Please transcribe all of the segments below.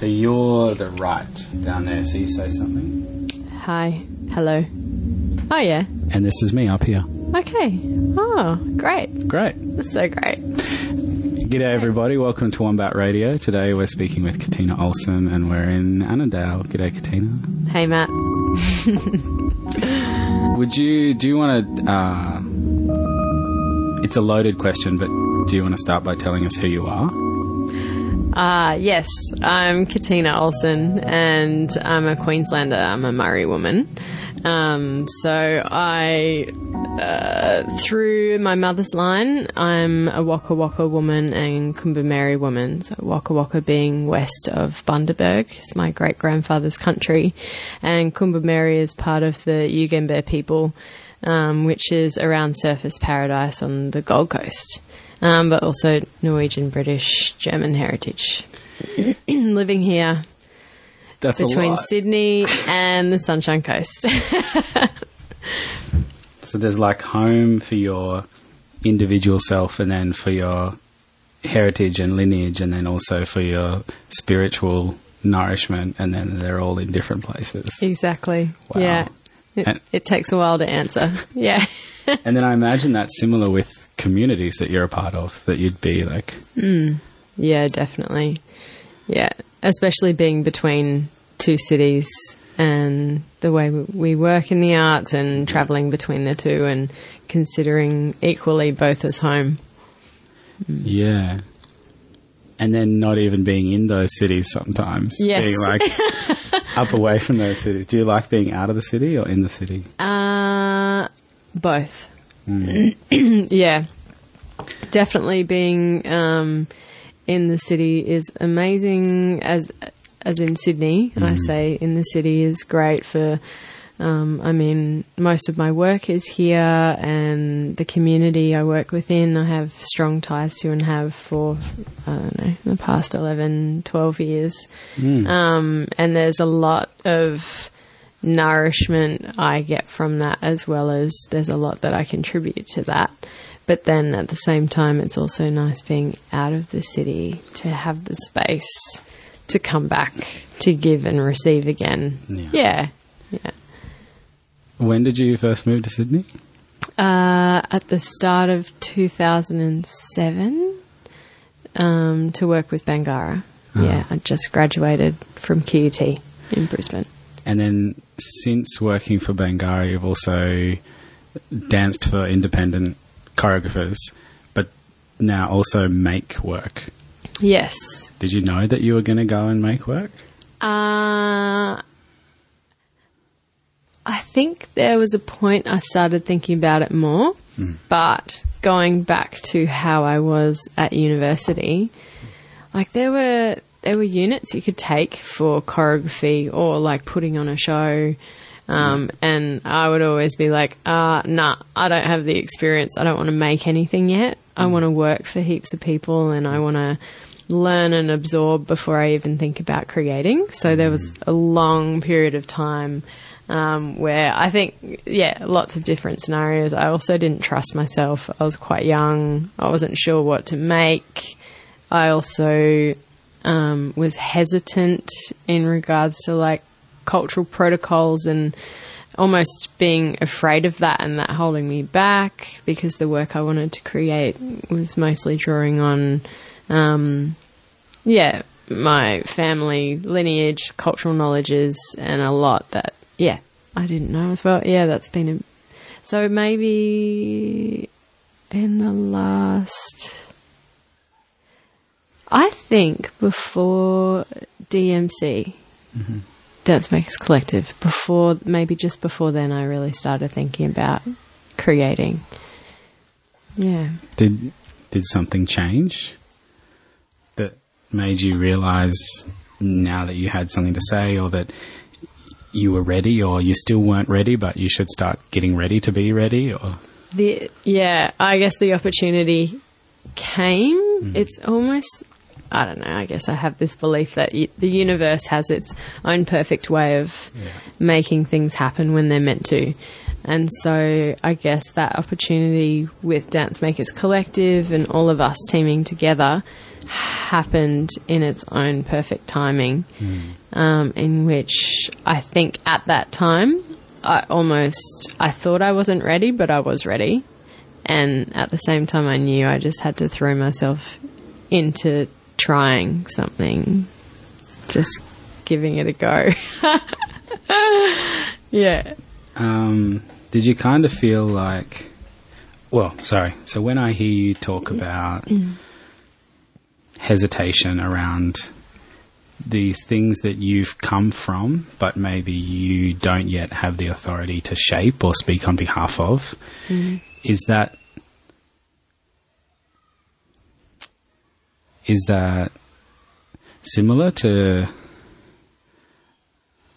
So you're the right down there. So you say something. Hi. Hello. Oh, yeah. And this is me up here. Okay. Oh, great. Great. That's so great. G'day, everybody. Welcome to Wombat Radio. Today we're speaking with Katina Olsen and we're in Annandale. G'day, Katina. Hey, Matt. Would you, do you want to, uh, it's a loaded question, but do you want to start by telling us who you are? Uh, yes, I'm Katina Olsen and I'm a Queenslander. I'm a Murri woman. Um, so I, uh, through my mother's line, I'm a Waka Waka woman and Kombumerri woman. So Waka Waka being west of Bundaberg is my great grandfather's country, and Kombumerri is part of the Yugambeh people, um, which is around Surfers Paradise on the Gold Coast. Um, but also Norwegian, British, German heritage. Living here That's between. Sydney and the Sunshine Coast. So there's like home for your individual self and then for your heritage and lineage and then also for your spiritual nourishment and then they're all in different places. exactly. Wow. Yeah. It, And- it takes a while to answer. Yeah. and then I imagine that's similar with communities that you're a part of, that you'd be like, Yeah, definitely. Yeah, especially being between two cities and the way we- work in the arts and traveling between the two and considering equally both as home. yeah. And then not even being in those cities sometimes. Yes. Being like up away from those cities. Do you like being out of the city or in the city? Uh, both. yeah. Definitely being um, in the city is amazing as as in Sydney. I say in the city is great for um, I mean, most of my work is here, and the community I work within, I have strong ties to and have for, I don't know, the past 11, 12 years. Um, and there's a lot of nourishment I get from that, as well as there's a lot that I contribute to that. But then at the same time, it's also nice being out of the city to have the space to come back to give and receive again. Yeah. Yeah. Yeah. When did you first move to Sydney? Uh, at the start of 2007 um, to work with Bangarra. Yeah, I just graduated from QUT in Brisbane. And then since working for Bangarra, you've also danced for independent choreographers, but now also make work. Yes. Did you know that you were going to go and make work? Uh, I think there was a point I started thinking about it more, but going back to how I was at university, like there were there were units you could take for choreography or like putting on a show. Um, and I would always be like, uh, nah, I don't have the experience. I don't want to make anything yet. I want to work for heaps of people and I want to learn and absorb before I even think about creating. So there was a long period of time um, where I think, yeah, lots of different scenarios. I also didn't trust myself. I was quite young. I wasn't sure what to make. I also um, was hesitant in regards to like cultural protocols and almost being afraid of that and that holding me back because the work I wanted to create was mostly drawing on, um, yeah, my family lineage, cultural knowledges, and a lot that, yeah, I didn't know as well. Yeah, that's been a. So maybe in the last. I think before DMC, mm-hmm. Dance Makers Collective, before maybe just before then, I really started thinking about creating. Yeah. Did did something change that made you realize now that you had something to say, or that you were ready, or you still weren't ready, but you should start getting ready to be ready, or The yeah, I guess the opportunity came. Mm-hmm. It's almost I don't know. I guess I have this belief that y- the universe has its own perfect way of making things happen when they're meant to. And so I guess that opportunity with Dance Makers Collective and all of us teaming together happened in its own perfect timing, um, in which I think at that time I almost I thought I wasn't ready, but I was ready, and at the same time I knew I just had to throw myself into trying something, just giving it a go. yeah. Um, did you kind of feel like, well, sorry. So when I hear you talk about hesitation around these things that you've come from, but maybe you don't yet have the authority to shape or speak on behalf of, is that is that similar to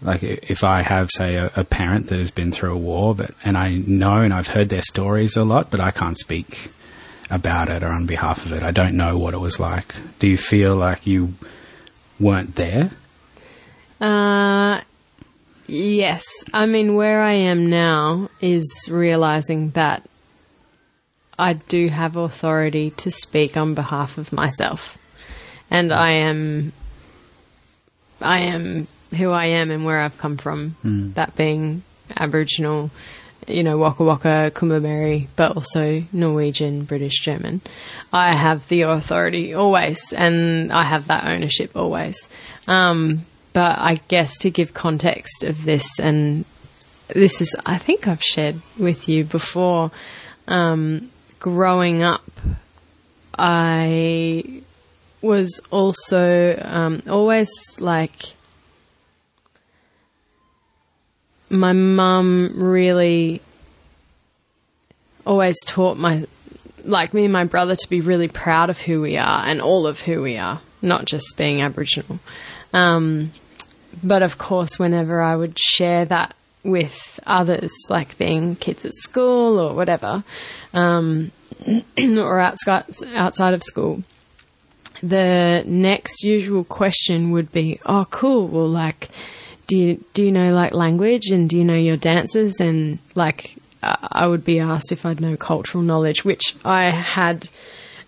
like if I have say a, a parent that has been through a war but and I know and I've heard their stories a lot but I can't speak about it or on behalf of it I don't know what it was like do you feel like you weren't there Uh, yes. I mean, where I am now is realizing that I do have authority to speak on behalf of myself. And I am, I am who I am and where I've come from. That being Aboriginal, you know, Waka Waka, Kombumerri, but also Norwegian, British, German. I have the authority always, and I have that ownership always. Um, but I guess to give context of this, and this is, I think I've shared with you before, um, growing up, I was also um, always like my mum really always taught my like me and my brother to be really proud of who we are and all of who we are, not just being Aboriginal. Um, but of course, whenever I would share that with others, like being kids at school or whatever, um, or outside outside of school, the next usual question would be, "Oh, cool. Well, like, do you do you know like language and do you know your dances and like?" I would be asked if I'd know cultural knowledge, which I had,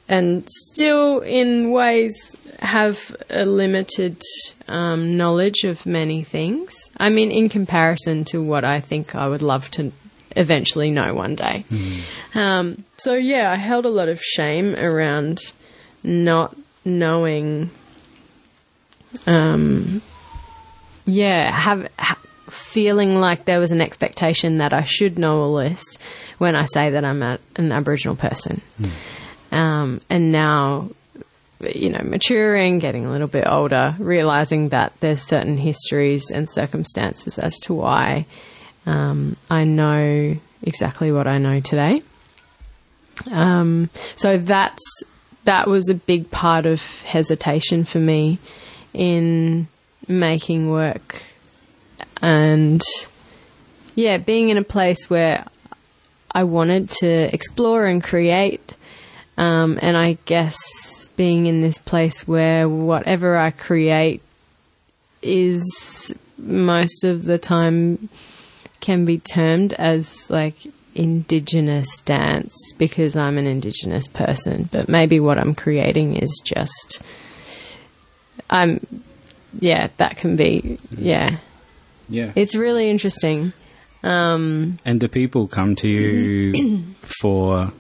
and still in ways have a limited um, knowledge of many things. I mean, in comparison to what I think I would love to eventually know one day. Um, so yeah, I held a lot of shame around not knowing. Um, yeah, have ha- feeling like there was an expectation that I should know all this when I say that I'm a, an Aboriginal person. Um, and now, you know, maturing, getting a little bit older, realizing that there's certain histories and circumstances as to why um, I know exactly what I know today. Um, so that's that was a big part of hesitation for me in making work and yeah, being in a place where I wanted to explore and create. Um, and I guess being in this place where whatever I create is most of the time can be termed as like indigenous dance because I'm an indigenous person, but maybe what I'm creating is just I'm yeah, that can be yeah. yeah It's really interesting. Um, and do people come to you for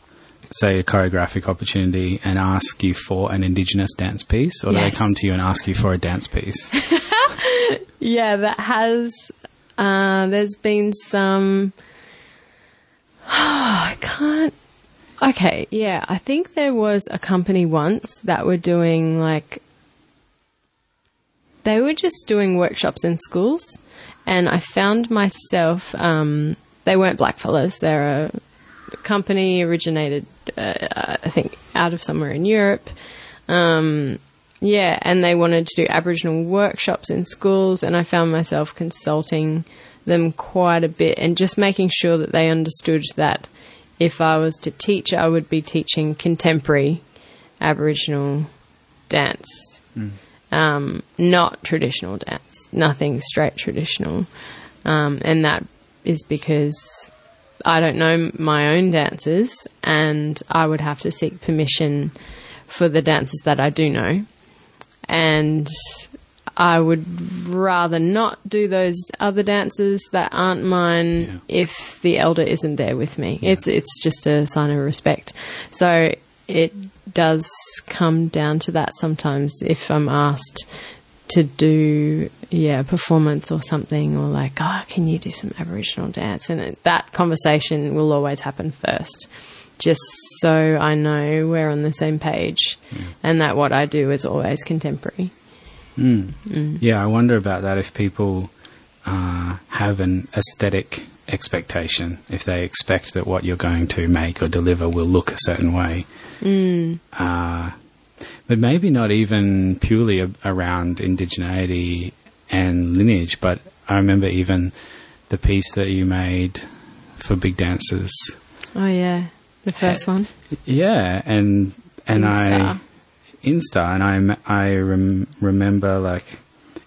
say a choreographic opportunity and ask you for an indigenous dance piece or do they come to you and ask you for a dance piece yeah, that has. Uh, there's been some. I can't. Okay, yeah, I think there was a company once that were doing like. They were just doing workshops in schools, and I found myself. Um, they weren't blackfellas. They're a company originated, uh, I think, out of somewhere in Europe. Um, yeah, and they wanted to do Aboriginal workshops in schools, and I found myself consulting them quite a bit and just making sure that they understood that if I was to teach, I would be teaching contemporary Aboriginal dance, um, not traditional dance, nothing straight traditional. Um, and that is because I don't know my own dances, and I would have to seek permission for the dances that I do know. And I would rather not do those other dances that aren't mine Yeah. if the elder isn't there with me. It's it's just a sign of respect. So it does come down to that sometimes if I'm asked to do yeah a performance or something or like oh can you do some aboriginal dance and it, that conversation will always happen first just so I know we're on the same page and that what I do is always contemporary Yeah, I wonder about that if people uh, have an aesthetic expectation, if they expect that what you're going to make or deliver will look a certain way. Uh, but maybe not even purely a- around indigeneity and lineage, but I remember even the piece that you made for Big Dancers. oh yeah the first one Yeah, and and I Insta. Insta, and I I rem- remember like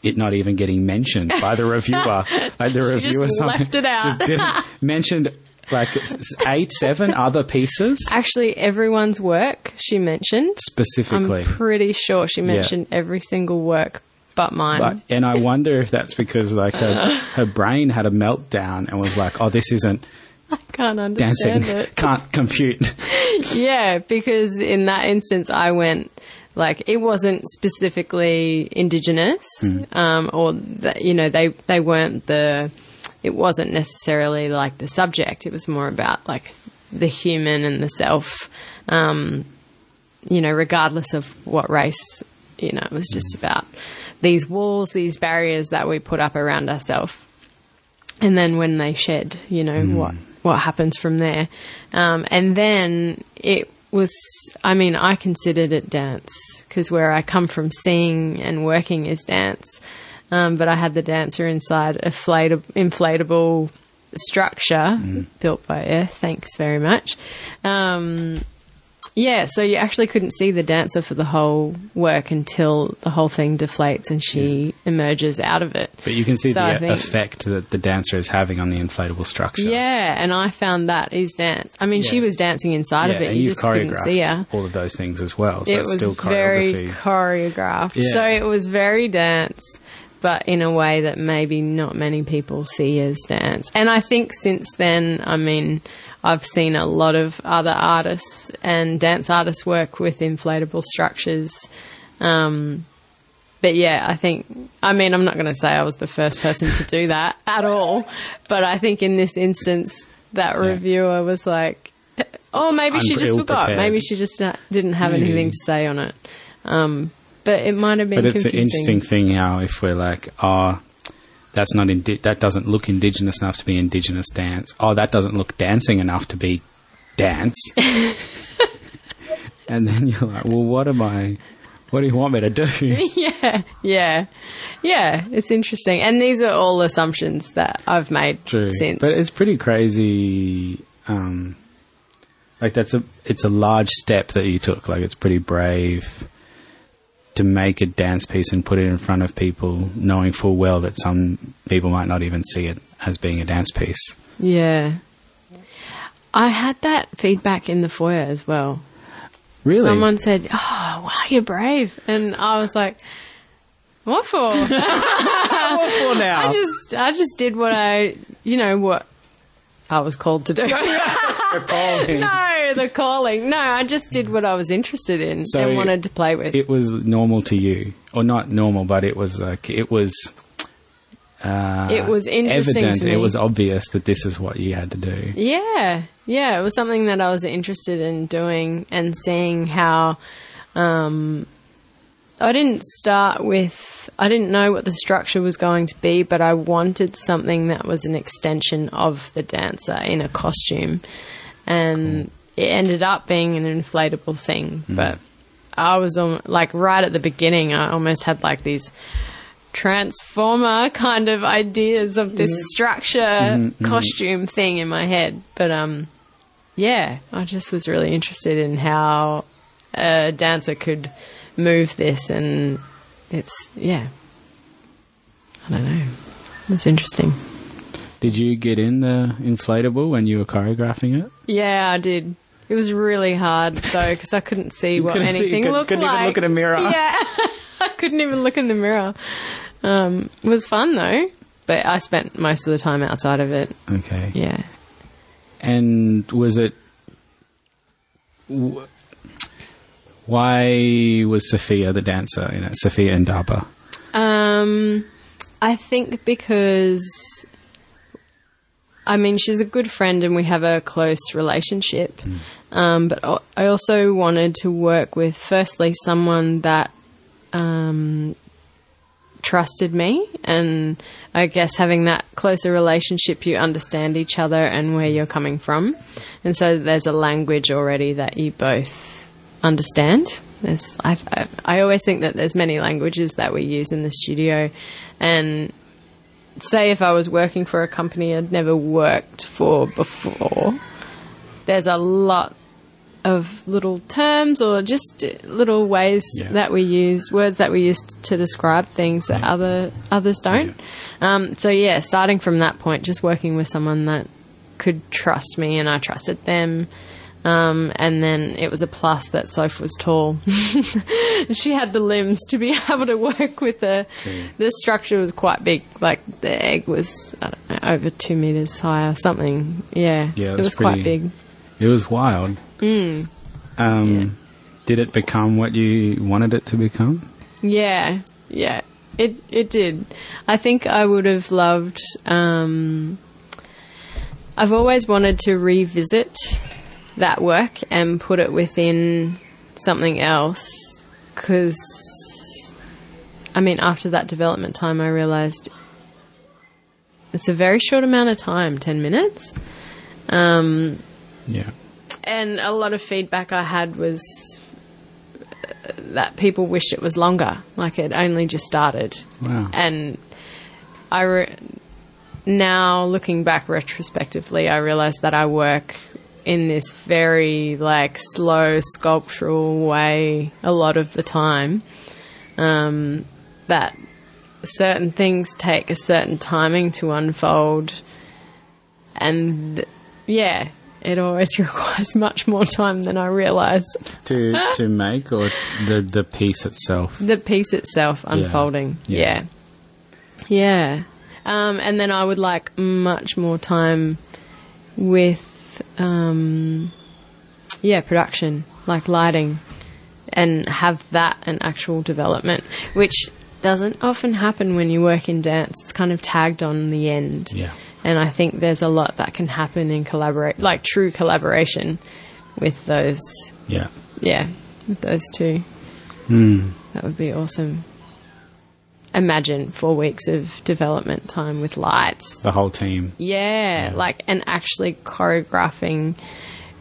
it not even getting mentioned by the reviewer. like the just reviewer something left it out. just didn't mentioned like eight, seven other pieces Actually, everyone's work she mentioned. specifically. I'm pretty sure she mentioned every single work but mine. But, and I wonder if that's because like her, her brain had a meltdown and was like, "Oh, this isn't Can't dancing, understand it. can't compute." Yeah, because in that instance, I went like it wasn't specifically indigenous, um, or you know they they weren't the. It wasn't necessarily like the subject. It was more about like the human and the self. Um, you know, regardless of what race, you know, it was just about these walls, these barriers that we put up around ourselves and then when they shed, you know what what happens from there, um, and then it was. I mean, I considered it dance because where I come from, seeing and working is dance, um, but I had the dancer inside a inflatable, inflatable structure built by Earth. Thanks very much. Um, yeah, so you actually couldn't see the dancer for the whole work until the whole thing deflates and she emerges out of it. But you can see So the think- effect that the dancer is having on the inflatable structure. Yeah, and I found that is dance. I mean, she was dancing inside of Yeah, it. and You just couldn't choreographed see her. all of those things as well. So It it's was still very choreographed. Yeah. So it was very dance, but in a way that maybe not many people see as dance. And I think since then, I mean, I've seen a lot of other artists and dance artists work with inflatable structures. Um, but yeah, I think, I mean, I'm not going to say I was the first person to do that at all, but I think in this instance, that reviewer was like, oh, maybe she just forgot. ill-prepared. Maybe she just uh, didn't have Maybe. anything to say on it. Um, but it might have been But it's an interesting thing how if we're like, oh, that's not indi- that doesn't look indigenous enough to be indigenous dance. Oh, that doesn't look dancing enough to be dance. and then you're like, well, what am I? What do you want me to do? yeah, yeah, yeah. It's interesting, and these are all assumptions that I've made True, since. but it's pretty crazy. Um, like that's a it's a large step that you took. Like it's pretty brave to make a dance piece and put it in front of people, knowing full well that some people might not even see it as being a dance piece. yeah, I had that feedback in the foyer as well. Really, Someone said, "Oh, wow, you're brave," and I was like, "What for?" What for now. I just, I just did what I, you know, what I was called to do. Recalling. no, the calling. No, I just did what I was interested in So and wanted to play with. it was normal to you, or not normal, but it was like it was. Uh, It was interesting evident. to me. It was obvious that this is what you had to do. Yeah, yeah, it was something that I was interested in doing and seeing how. Um, I didn't start with. I didn't know what the structure was going to be, but I wanted something that was an extension of the dancer in a costume, and hmm. it ended up being an inflatable thing. Hmm. But I was on like right at the beginning. I almost had like these transformer kind of ideas of this hmm. structure costume thing in my head. But um yeah, I just was really interested in how a dancer could move this and it's yeah. I don't know. It's interesting. Did you get in the inflatable when you were choreographing it? Yeah, I did. It was really hard though because I couldn't see what couldn't see- anything couldn't- looked couldn't even look in a mirror. Yeah, I couldn't even look in the mirror. Um, it was fun though, but I spent most of the time outside of it. Okay. Yeah. And was it. Why was Sophia the dancer in it? Sophia Ndaba. Um, I think because, I mean, she's a good friend and we have a close relationship. Um, but I also wanted to work with, firstly, someone that um, trusted me. And I guess having that closer relationship, you understand each other and where you're coming from. And so there's a language already that you both understand. There's, I, I, I always think that there's many languages that we use in the studio, and say if I was working for a company I'd never worked for before, there's a lot of little terms or just little ways Yeah. that we use words that we use to describe things that Yeah. other others don't. Um, so yeah, starting from that point, just working with someone that could trust me and I trusted them. Um, and then it was a plus that Soph was tall. she had the limbs to be able to work with the. The structure was quite big. Like the egg was I don't know, over two meters high or something. Yeah, Yeah, it it was was quite big. It was wild. Mm. Um, Did it become what you wanted it to become? Yeah, yeah, it it did. I think I would have loved. Um, I've always wanted to revisit that work and put it within something else because, I mean, after that development time, I realized it's a very short amount of time ten minutes. Um, Yeah. and a lot of feedback I had was uh, that people wished it was longer, like it only just started. Wow. And I re- now looking back retrospectively, I realize that I work in this very like slow sculptural way a lot of the time. Um, that certain things take a certain timing to unfold, and yeah, it always requires much more time than I realized. to to make or the the piece itself. The piece itself unfolding. Yeah. Yeah. Yeah. Um, and then I would like much more time with, um, yeah, production, like lighting, and have that an actual development, which doesn't often happen when you work in dance. It's kind of tagged on the end. Yeah. And I think there's a lot that can happen in collaborate, like true collaboration with those, Yeah. yeah, with those two. Hmm. That would be awesome. Imagine four weeks of development time with lights. The whole team. Yeah, like, and actually choreographing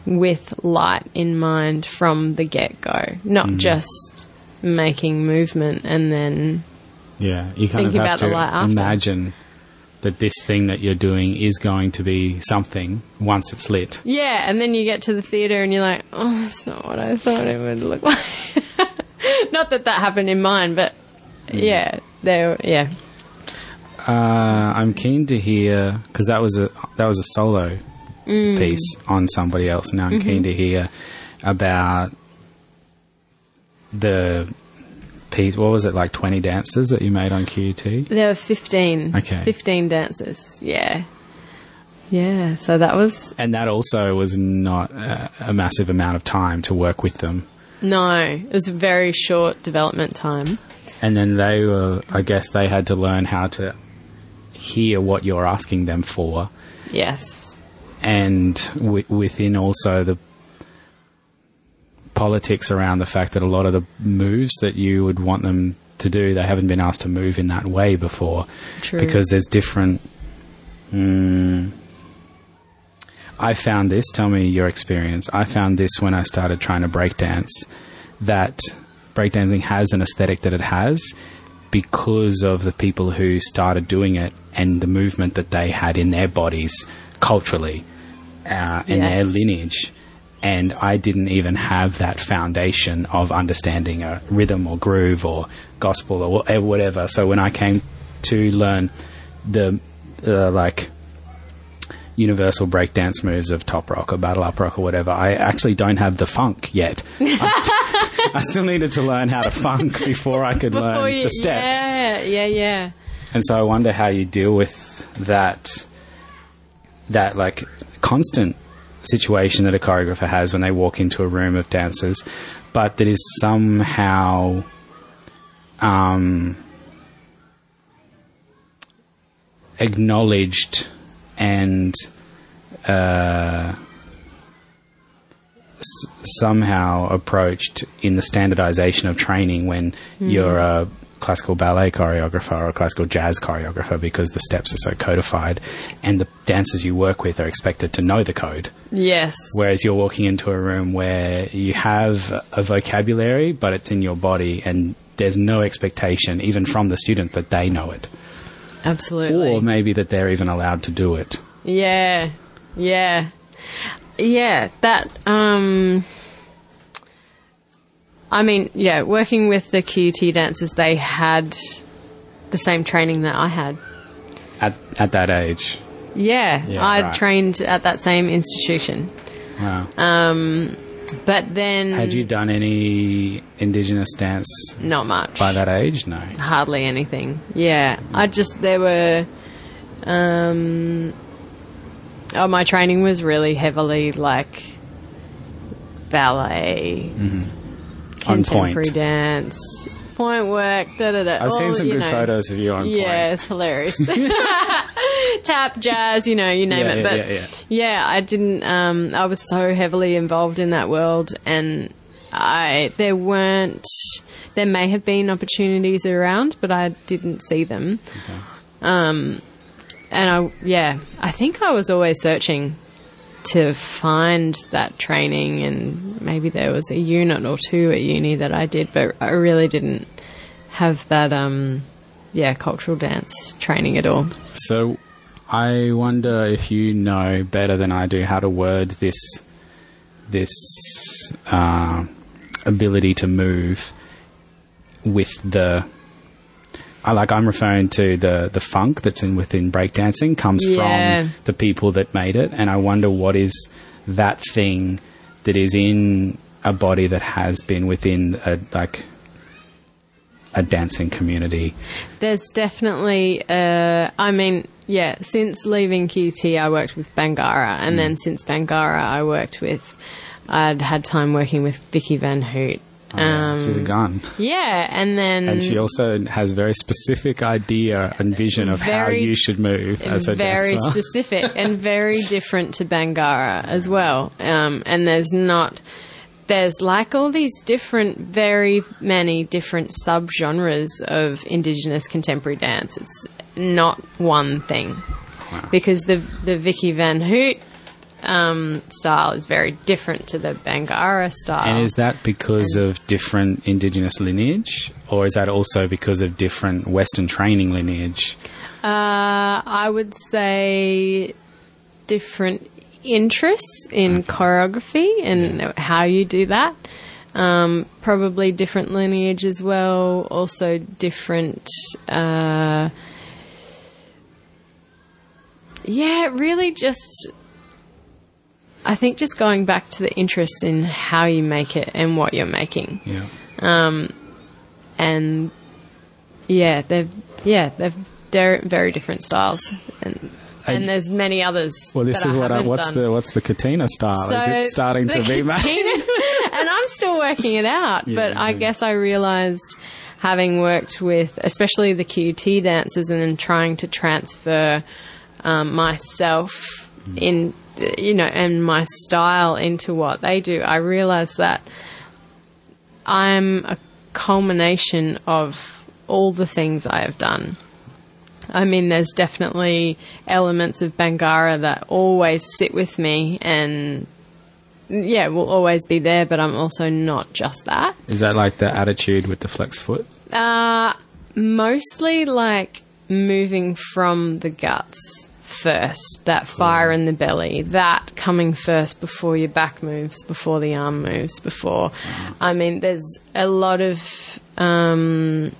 with light in mind from the get go, not Mm. just making movement and then, Yeah. You kind Thinking of have about the to light after. imagine that this thing that you're doing is going to be something once it's lit. yeah, and then you get to the theatre and you're like, oh, that's not what I thought it would look like. not that that happened in mine, but Mm. yeah, they, yeah. Uh, I'm keen to hear because that was a that was a solo Mm. piece on somebody else. Now I'm Mm-hmm. keen to hear about the piece. What was it like? Twenty dancers that you made on QT. There were 15. Okay. 15 dancers. Yeah. Yeah. So that was, And that also was not a, a massive amount of time to work with them. no, it was a very short development time. And then they were, I guess, they had to learn how to hear what you're asking them for, Yes. and w- within also the politics around the fact that a lot of the moves that you would want them to do, they haven't been asked to move in that way before, True. because there's different. Mm, I found this. Tell me your experience. I found this when I started trying to breakdance. That breakdancing has an aesthetic that it has because of the people who started doing it and the movement that they had in their bodies culturally uh, and their lineage. And I didn't even have that foundation of understanding a rhythm or groove or gospel or whatever. So when I came to learn the uh, like universal breakdance moves of top rock or battle up rock or whatever. I actually don't have the funk yet. I, still needed to learn how to funk before I could learn you- the steps. Yeah, yeah, yeah. And so I wonder how you deal with that that like constant situation that a choreographer has when they walk into a room of dancers, but that is somehow um, acknowledged and uh, s- somehow approached in the standardization of training when hmm. you're a classical ballet choreographer or a classical jazz choreographer because the steps are so codified and the dancers you work with are expected to know the code. Yes. Whereas you're walking into a room where you have a vocabulary, but it's in your body and there's no expectation, even from the student, that they know it. Absolutely. Or maybe that they're even allowed to do it. Yeah, yeah, yeah. That um, I mean, yeah. Working with the QT dancers, they had the same training that I had. At, at that age. Yeah, Yeah, I right. trained at that same institution. Wow. Um, but then Had you done any indigenous dance not much. by that age? No. hardly anything. Yeah, I just there were. Um, oh, my training was really heavily like ballet, Mm-hmm. On point. contemporary dance, point work. Da da da. I've seen some good know. photos of you on Yeah, point. it's hilarious. Tap, jazz, you know, you name Yeah, it. yeah, But yeah, yeah. yeah, I didn't. Um, I was so heavily involved in that world, and I there weren't. There may have been opportunities around, but I didn't see them. Um, and I, yeah, I think I was always searching to find that training, and maybe there was a unit or two at uni that I did, but I really didn't have that. Um, yeah, cultural dance training at all. So I wonder if you know better than I do how to word this this uh, ability to move with the I like I'm referring to the the funk that's in within breakdancing comes Yeah. from the people that made it and I wonder what is that thing that is in a body that has been within a like a dancing community There's definitely, uh, I mean, yeah, since leaving QT, I worked with Bangarra, and then since Bangarra, I worked with, I'd had time working with Vicki Van Hout. Oh, yeah, she's a Um, gun Yeah, and then. And she also has very specific idea and vision of how you should move as a very dancer. specific and very different to Bangarra as well. Um, and there's not, there's like all these different, very many different subgenres of Indigenous contemporary dance. It's not one thing because the the Vicki Van Hout um, style is very different to the Bangarra style. and is that because of different indigenous lineage, or is that also because of different Western training lineage? Uh, I would say different interests in choreography and how you do that. Um, probably different lineage as well. Also different. Uh, yeah, really just. I think just going back to the interest in how you make it and what you're making Yeah. and yeah, they're yeah they're very, very different styles, and And- there's many others. Well, this is what I, what's done. the what's the Katina style? is it starting to be made? And I'm still working it out. but I guess I realised, having worked with especially the QT dancers, and then trying to transfer um, myself Mm. in, you know, and my style into what they do, I realize that I'm a culmination of all the things I have done. I mean, there's definitely elements of Bangarra that always sit with me and, yeah, will always be there, but I'm also not just that. Is that like the attitude with the flex foot? Uh, mostly like moving from the guts first, that fire in the belly, that coming first before your back moves, before the arm moves, before. I mean, there's a lot of. Um,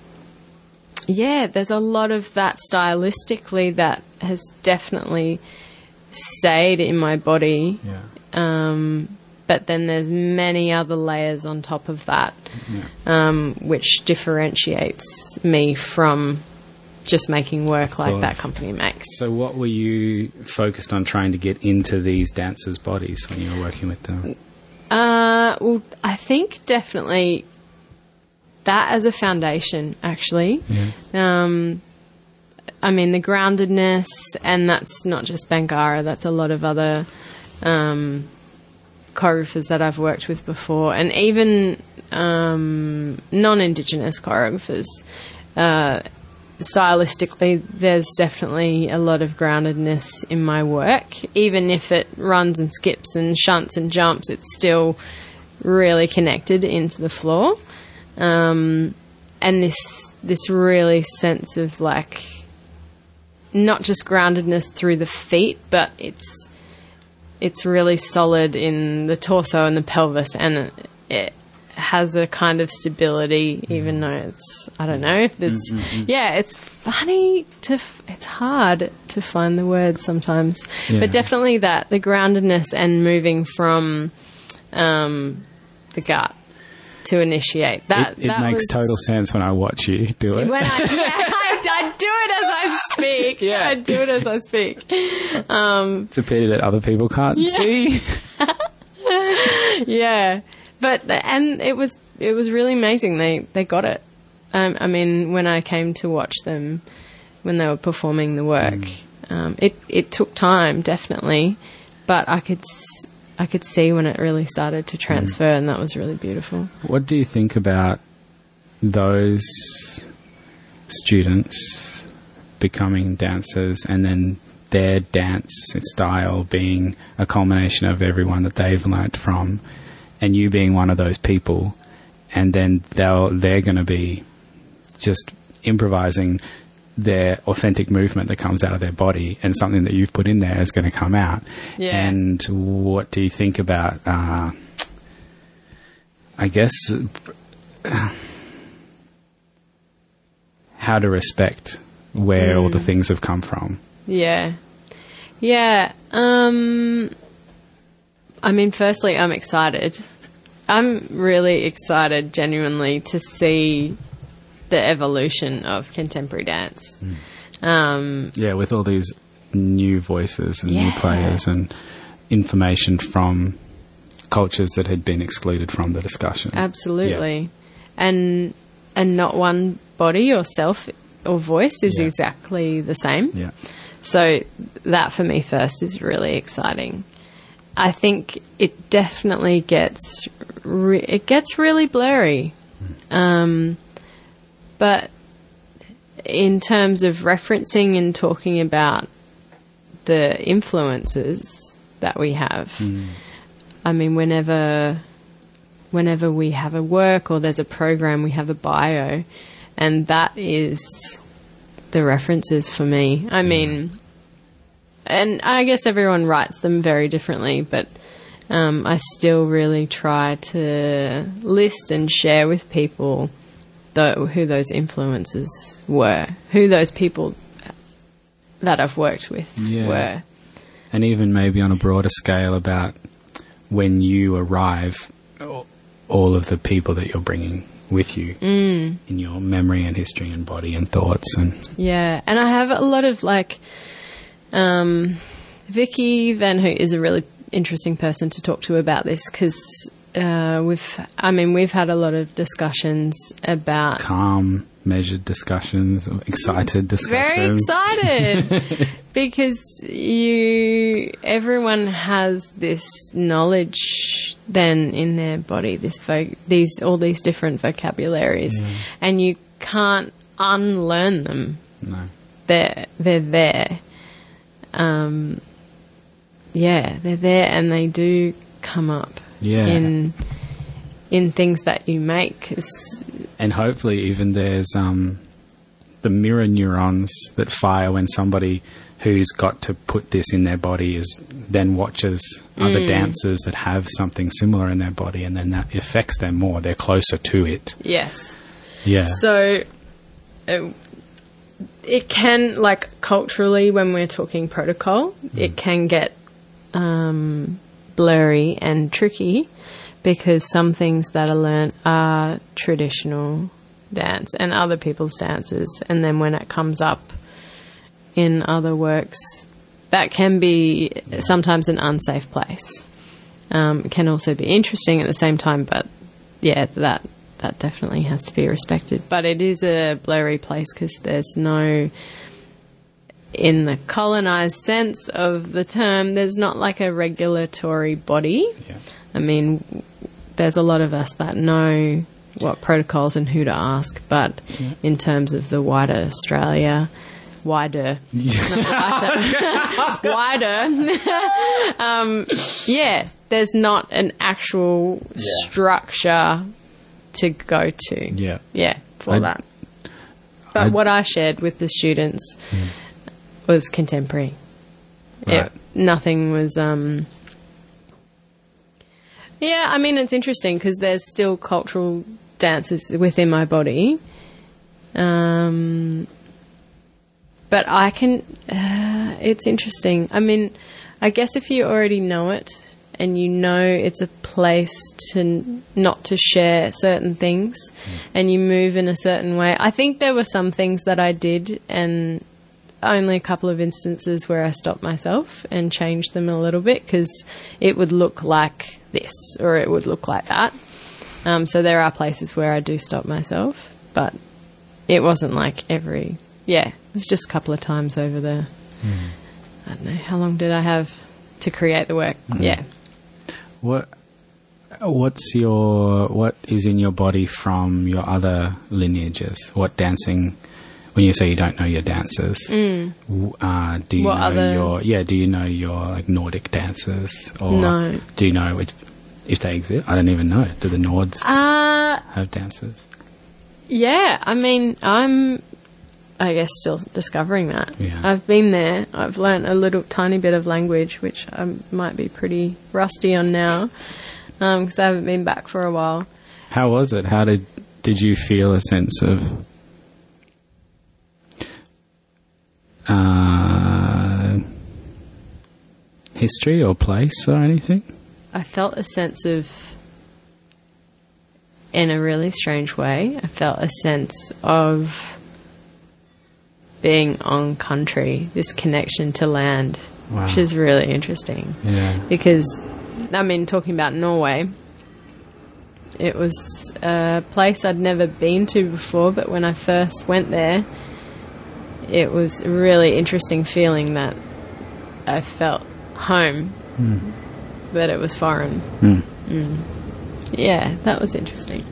yeah, there's a lot of that stylistically that has definitely stayed in my body. Yeah. Um, but then there's many other layers on top of that, um, which differentiates me from just making work like that company makes. So, what were you focused on trying to get into these dancers' bodies when you were working with them? Uh, well, I think definitely that as a foundation, actually. Um, I mean, the groundedness, and that's not just Bangarra, that's a lot of other um, choreographers that I've worked with before, and even um, non Indigenous choreographers. Uh, stylistically, there's definitely a lot of groundedness in my work. Even if it runs and skips and shunts and jumps, it's still really connected into the floor. Um, and this this really sense of like not just groundedness through the feet, but it's it's really solid in the torso and the pelvis, and it, has a kind of stability, even mm. though it's I don't know. if There's mm, mm, yeah, it's funny to f- it's hard to find the words sometimes, Yeah. but definitely that the groundedness and moving from um, the gut to initiate that. it it that makes was- total sense when I watch you do it. when I, yeah, I, I do it as I speak. Yeah. I do it as I speak. Um, it's a pity that other people can't see. Yeah, but and it was it was really amazing. They they got it. Um, I mean, when I came to watch them when they were performing the work, um, it it took time definitely, but I could s- I could see when it really started to transfer, and that was really beautiful. What do you think about those students becoming dancers and then their dance style being a culmination of everyone that they've learnt from and you being one of those people and then they'll they're going to be just improvising their authentic movement that comes out of their body and something that you've put in there is going to come out Yeah. and what do you think about uh, I guess how to respect where all the things have come from. Yeah. Yeah. Um I mean firstly I'm excited. I'm really excited genuinely to see the evolution of contemporary dance. Um Yeah, with all these new voices and new players and information from cultures that had been excluded from the discussion. absolutely. And and not one body or self or voice is Yeah. exactly the same. Yeah. So that for me first is really exciting. I think it definitely gets re- it gets really blurry, um, but in terms of referencing and talking about the influences that we have, I mean, whenever whenever we have a work or there's a program, we have a bio, and that is the references for me. I mean, and I guess everyone writes them very differently, but um, I still really try to list and share with people tho- who those influences were, who those people that I've worked with Yeah. were. And even maybe on a broader scale about when you arrive, all of the people that you're bringing with you Mm. in your memory and history and body and thoughts and Yeah, and I have a lot of like um, Vicki Van Hout is a really interesting person to talk to about this because uh, we've, I mean, we've had a lot of discussions about calm, measured discussions, or excited discussions. very excited. Because you everyone has this knowledge then in their body this vo- these all these different vocabularies and you can't unlearn them. No. they're they're there um yeah they're there and they do come up Yeah. in in things that you make. And hopefully even there's um, the mirror neurons that fire when somebody who's got to put this in their body is then watches other dancers that have something similar in their body and then that affects them more. They're closer to it. Yes. Yeah. So, uh, it can like culturally when we're talking protocol, it can get um, blurry and tricky because some things that are learnt are traditional dance and other people's dances, and then when it comes up in other works, that can be sometimes an unsafe place. Um, it can also be interesting at the same time, but yeah, that that definitely has to be respected. But it is a blurry place because there's no, in the colonized sense of the term, there's not like a regulatory body. Yeah. I mean, there's a lot of us that know what protocols and who to ask, but in terms of the wider Australia, wider, wider, wider, um, yeah, there's not an actual structure to go to. Yeah. Yeah, for I- that. But I- what I shared with the students was contemporary. Right. It, nothing was. Um, yeah, I mean it's interesting because there's still cultural dances within my body, um, but I can. Uh, it's interesting. I mean, I guess if you already know it and you know it's a place to n- not to share certain things, mm. and you move in a certain way. I think there were some things that I did and only a couple of instances where I stopped myself and changed them a little bit because it would look like this or it would look like that. Um, so there are places where I do stop myself, but it wasn't like every. Yeah, it was just a couple of times over the. Mm. I don't know how long did I have to create the work. Mm. Yeah, What what's your what is in your body from your other lineages? What dancing? When you say you don't know your dances, w- uh, do you Mm. What know other- your yeah? Do you know your like Nordic dances, or No. do you know if, if they exist? I don't even know. Do the Nords uh, have dances? Yeah, I mean, I'm, I guess, still discovering that. Yeah. I've been there. I've learnt a little tiny bit of language, which I might be pretty rusty on now, because I haven't been back for a while. How was it? How did did you feel a sense of uh, history or place or anything? I felt a sense of, in a really strange way, I felt a sense of being on country, this connection to land, Wow. which is really interesting. Yeah. because I mean, talking about Norway, it was a place I'd never been to before, but when I first went there, it was a really interesting feeling that I felt home, but it was foreign. Mm. Yeah, that was interesting.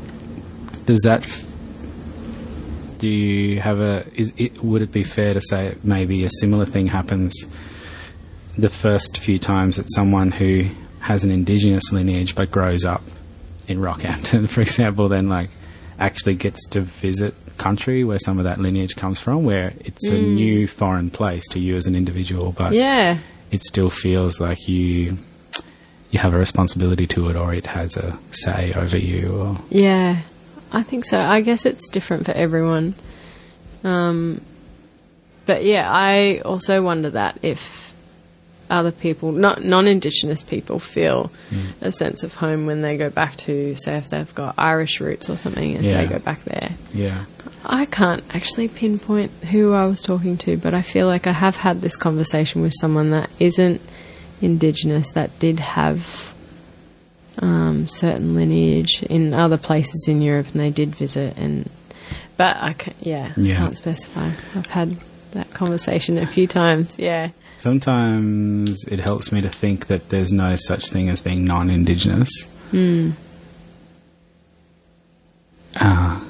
Does that? Do you have a? Is it? Would it be fair to say maybe a similar thing happens the first few times that someone who has an indigenous lineage but grows up in Rockhampton, for example, then like actually gets to visit country where some of that lineage comes from, where it's a mm. new foreign place to you as an individual, but Yeah, it still feels like you you have a responsibility to it, or it has a say over you, or yeah, I think so. I guess it's different for everyone. Um, but yeah, I also wonder that if other people, not non-indigenous people, feel a sense of home when they go back to, say, if they've got Irish roots or something, if Yeah. they go back there. yeah. I can't actually pinpoint who I was talking to, but I feel like I have had this conversation with someone that isn't Indigenous that did have um, certain lineage in other places in Europe, and they did visit. And but I ca yeah, I Yeah. can't specify. I've had that conversation a few times. Yeah, Sometimes it helps me to think that there's no such thing as being non-indigenous. Uh,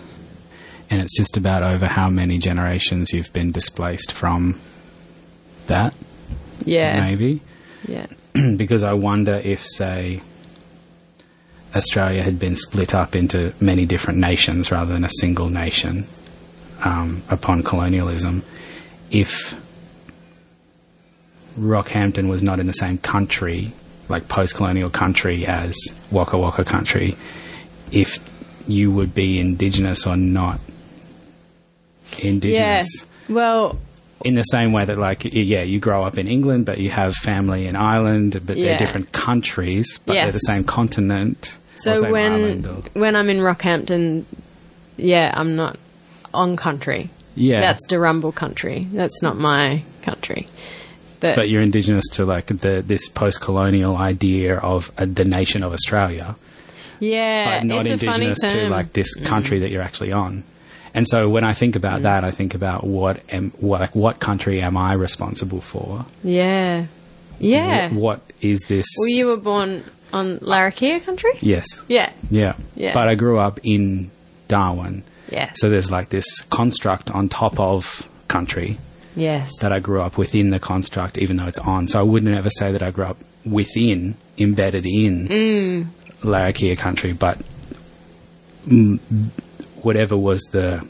and it's just about over how many generations you've been displaced from that, yeah, maybe. yeah, because I wonder if, say, Australia had been split up into many different nations rather than a single nation um, upon colonialism, if Rockhampton was not in the same country, like post colonial country, as Waka Waka country, if you would be indigenous or not indigenous. Well, In the same way that, like, yeah, you grow up in England, but you have family in Ireland, but Yeah. they're different countries, but they're the same continent. So when when I'm in Rockhampton, yeah, I'm not on country. yeah, That's Darumbal country. That's not my country. But, but you're indigenous to like the this post-colonial idea of uh, the nation of Australia. yeah, but not it's a funny indigenous to. Mm. like this country that you're actually on. And so when I think about that, I think about what am what like what country am I responsible for? yeah, yeah. Wh- what is this? well, you were born on Larrakia country. yes, Yeah, yeah, Yeah. But I grew up in Darwin, yes, so there's like this construct on top of country yes, that I grew up within the construct, even though it's on. So I wouldn't ever say that I grew up within, embedded in Mm. Larrakia country, but whatever was the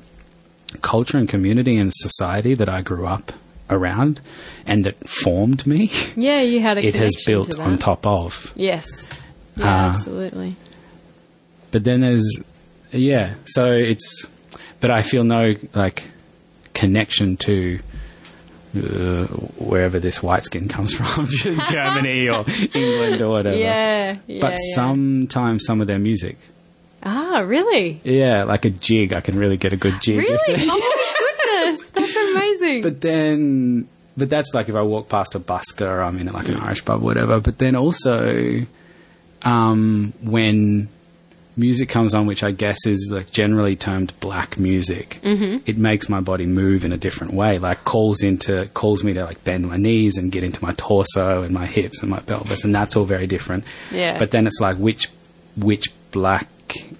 culture and community and society that I grew up around and that formed me, yeah. You had a it has built on top of. Yes, yeah, Ah. absolutely. But then there's, yeah, so it's, but I feel no like connection to uh, wherever this white skin comes from, Germany or England or whatever. Yeah, yeah. but yeah. sometimes some of their music, ah, really, yeah, like a jig, I can really get a good jig. really. oh my goodness, amazing. But then, but that's like if I walk past a busker or I'm in like an Irish pub, or whatever. But then also, um, when music comes on, which I guess is like generally termed black music, Mm-hmm. it makes my body move in a different way. Like calls into calls me to like bend my knees and get into my torso and my hips and my pelvis, and that's all very different. Yeah. But then it's like which which black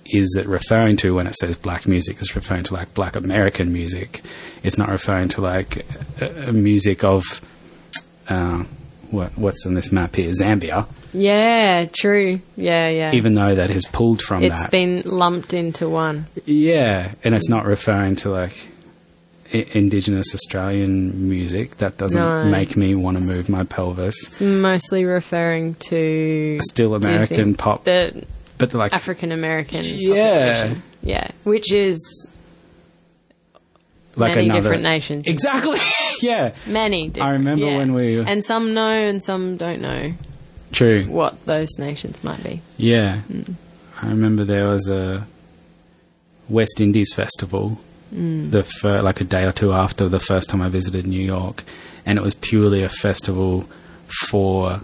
is it referring to when it says black music? It's referring to like black American music. It's not referring to like uh, uh, music of uh, what what's on this map here, Zambia. yeah, true. Yeah, yeah. Even though that has pulled from it's that, been lumped into one. yeah, and it's not referring to like I- Indigenous Australian music. That doesn't No. make me want to move my pelvis. It's mostly referring to Still American pop, the but like African American Yeah. population. Yeah, which is like many another different nations. Exactly. yeah. Many. Different, I remember yeah. when we- and some know and some don't know True. what those nations might be. Yeah. Mm. I remember there was a West Indies festival, Mm. the fir- like a day or two after the first time I visited New York, and it was purely a festival for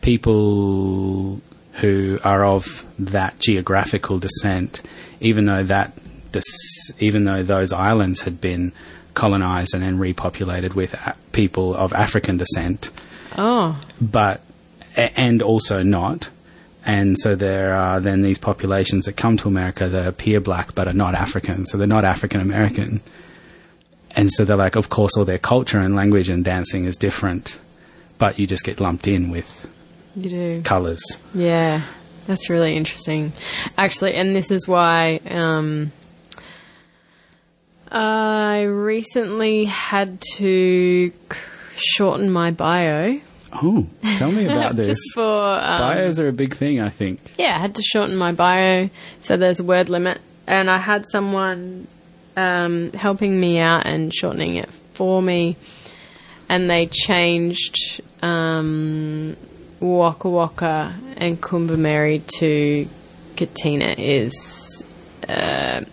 people who are of that geographical descent, even though that dis- even though those islands had been colonized and then repopulated with a- people of African descent Oh, but a- and also not. And so there are then these populations that come to America that appear black but are not African, so they're not African American. And so they're like, of course, all their culture and language and dancing is different, but you just get lumped in with you do. colors. Yeah, that's really interesting. Actually, and this is why um, I recently had to shorten my bio. Oh, tell me about this. Just for um, Bios are a big thing, I think. yeah, I had to shorten my bio, so there's a word limit, and I had someone um, helping me out and shortening it for me, and they changed um, Waka Waka and Kombumerri to Katina is a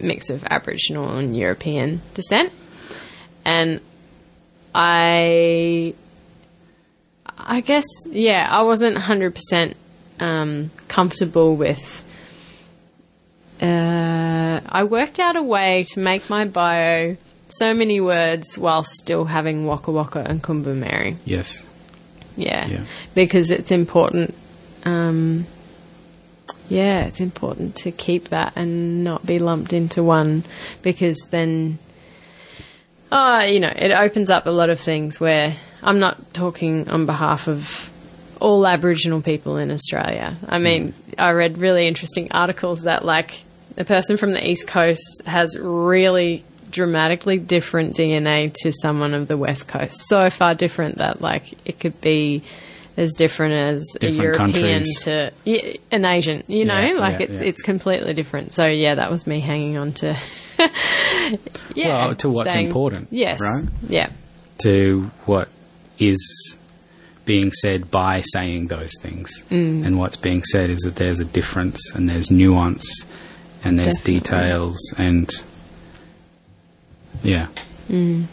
mix of Aboriginal and European descent, and I I guess, yeah, I wasn't 100% um, comfortable with. Uh, I worked out a way to make my bio so many words while still having Waka Waka and Kombumerri. Yes. Yeah. Yeah. Because it's important. Um, yeah, it's important to keep that and not be lumped into one because then, uh, you know, it opens up a lot of things where I'm not talking on behalf of all Aboriginal people in Australia. I mean, I read really interesting articles that, like, a person from the East Coast has really dramatically different DNA to someone of the West Coast. So far different that, like, it could be as different as Different a European countries. to yeah, an Asian, you know, Yeah, like yeah, it, it's completely different. So, yeah, that was me hanging on to yeah. Well, to what's staying- important, Yes. right? Yeah. to what is being said by saying those things. Mm. And what's being said is that there's a difference and there's nuance and there's Definitely. details and yeah. Mm.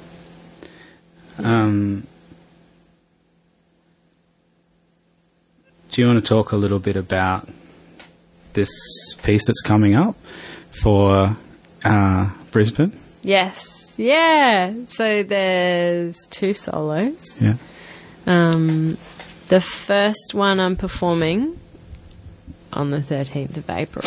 Um, do you want to talk a little bit about this piece that's coming up for uh, Brisbane? Yes. Yeah. So there's two solos. Yeah. Um, the first one I'm performing on the 13th of April.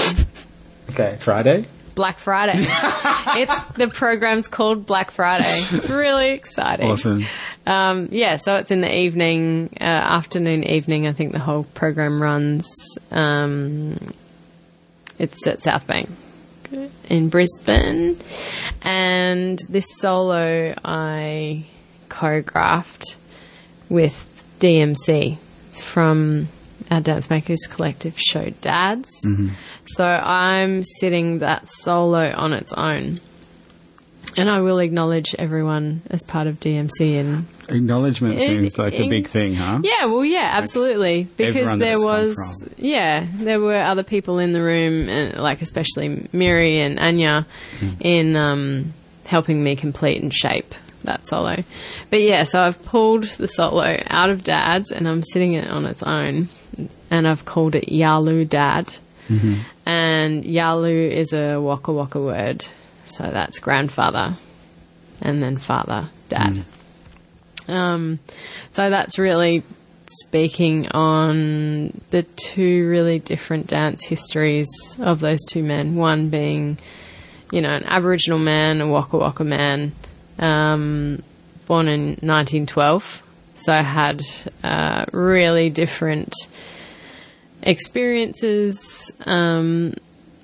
Okay. Friday? Black Friday. it's the program's called Black Friday. It's really exciting. Awesome. Um, yeah, so it's in the evening, uh, afternoon, evening. I think the whole program runs. Um, it's at South Bank in Brisbane, and this solo I choreographed with DMC. It's from our Dance Makers Collective show Dads. So I'm sitting that solo on its own. And I will acknowledge everyone as part of DMC and Acknowledgement seems like a big thing, huh? yeah, well, yeah, absolutely. Because there was, yeah, there were other people in the room, uh, like especially Miri and Anya, Hmm. in um, helping me complete and shape that solo. But yeah, so I've pulled the solo out of Dad's, and I'm sitting it on its own, and I've called it Yalu Dad. Mm-hmm. And Yalu is a Waka Waka word, so that's grandfather, and then father, dad. Um, so that's really speaking on the two really different dance histories of those two men. One being, you know, an Aboriginal man, a Waka Waka man, um, born in 1912. So I had uh, really different experiences. Um,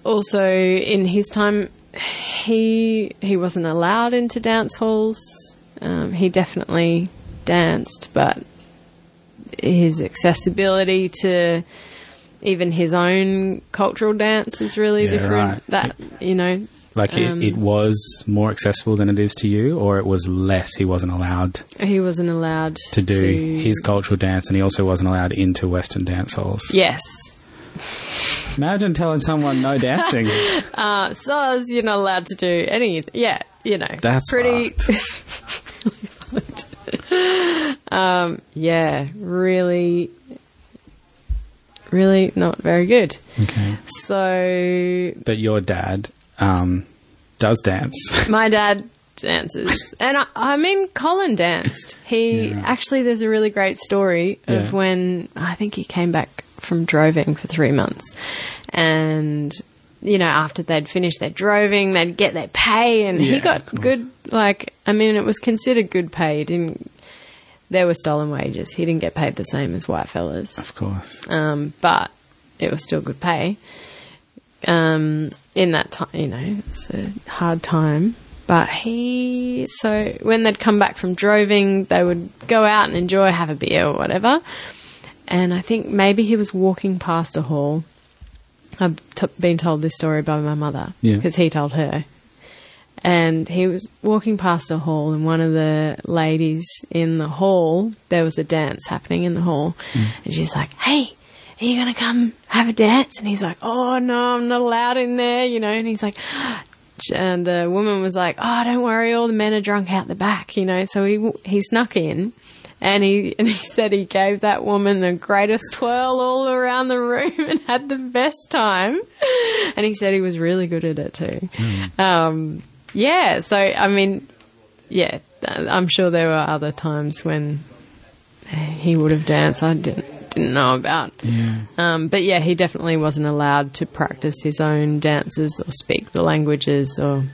also, in his time, he he wasn't allowed into dance halls. Um, he definitely danced, but his accessibility to even his own cultural dance is really Yeah, different. right. That you know, Like Um, it, it was more accessible than it is to you, or it was less. He wasn't allowed he wasn't allowed to do his cultural dance, and he also wasn't allowed into Western dance halls. Yes, Imagine telling someone no dancing. uh, so you're not allowed to do any. Yeah, you know, That's pretty. um, yeah, really, really not very good. okay, So but your dad um, does dance. my dad dances, and I, I mean, Colin danced. He Yeah. actually, there's a really great story of Yeah. when I think he came back from droving for three months, and you know, after they'd finished their droving, they'd get their pay, and he got good. Like, I mean, it was considered good pay. He didn't. There were stolen wages. He didn't get paid the same as white fellas of course. um, but it was still good pay. Um, in that time, you know, it's a hard time. But he, so when they'd come back from droving, they would go out and enjoy, have a beer or whatever. And I think maybe he was walking past a hall. I've t- been told this story by my mother Yeah. because he told her. And he was walking past a hall, and one of the ladies in the hall, there was a dance happening in the hall. Mm. And she's like, Hey, are you going to come have a dance? And he's like, Oh, no, I'm not allowed in there, you know. And he's like, and the woman was like, "Oh, don't worry, all the men are drunk out the back," you know. So he he snuck in, and he and he said he gave that woman the greatest twirl all around the room and had the best time. And he said he was really good at it too. Um, yeah. So I mean, yeah, I'm sure there were other times when he would have danced. I didn't didn't know about. Yeah. Um, but yeah, he definitely wasn't allowed to practice his own dances or speak the languages or.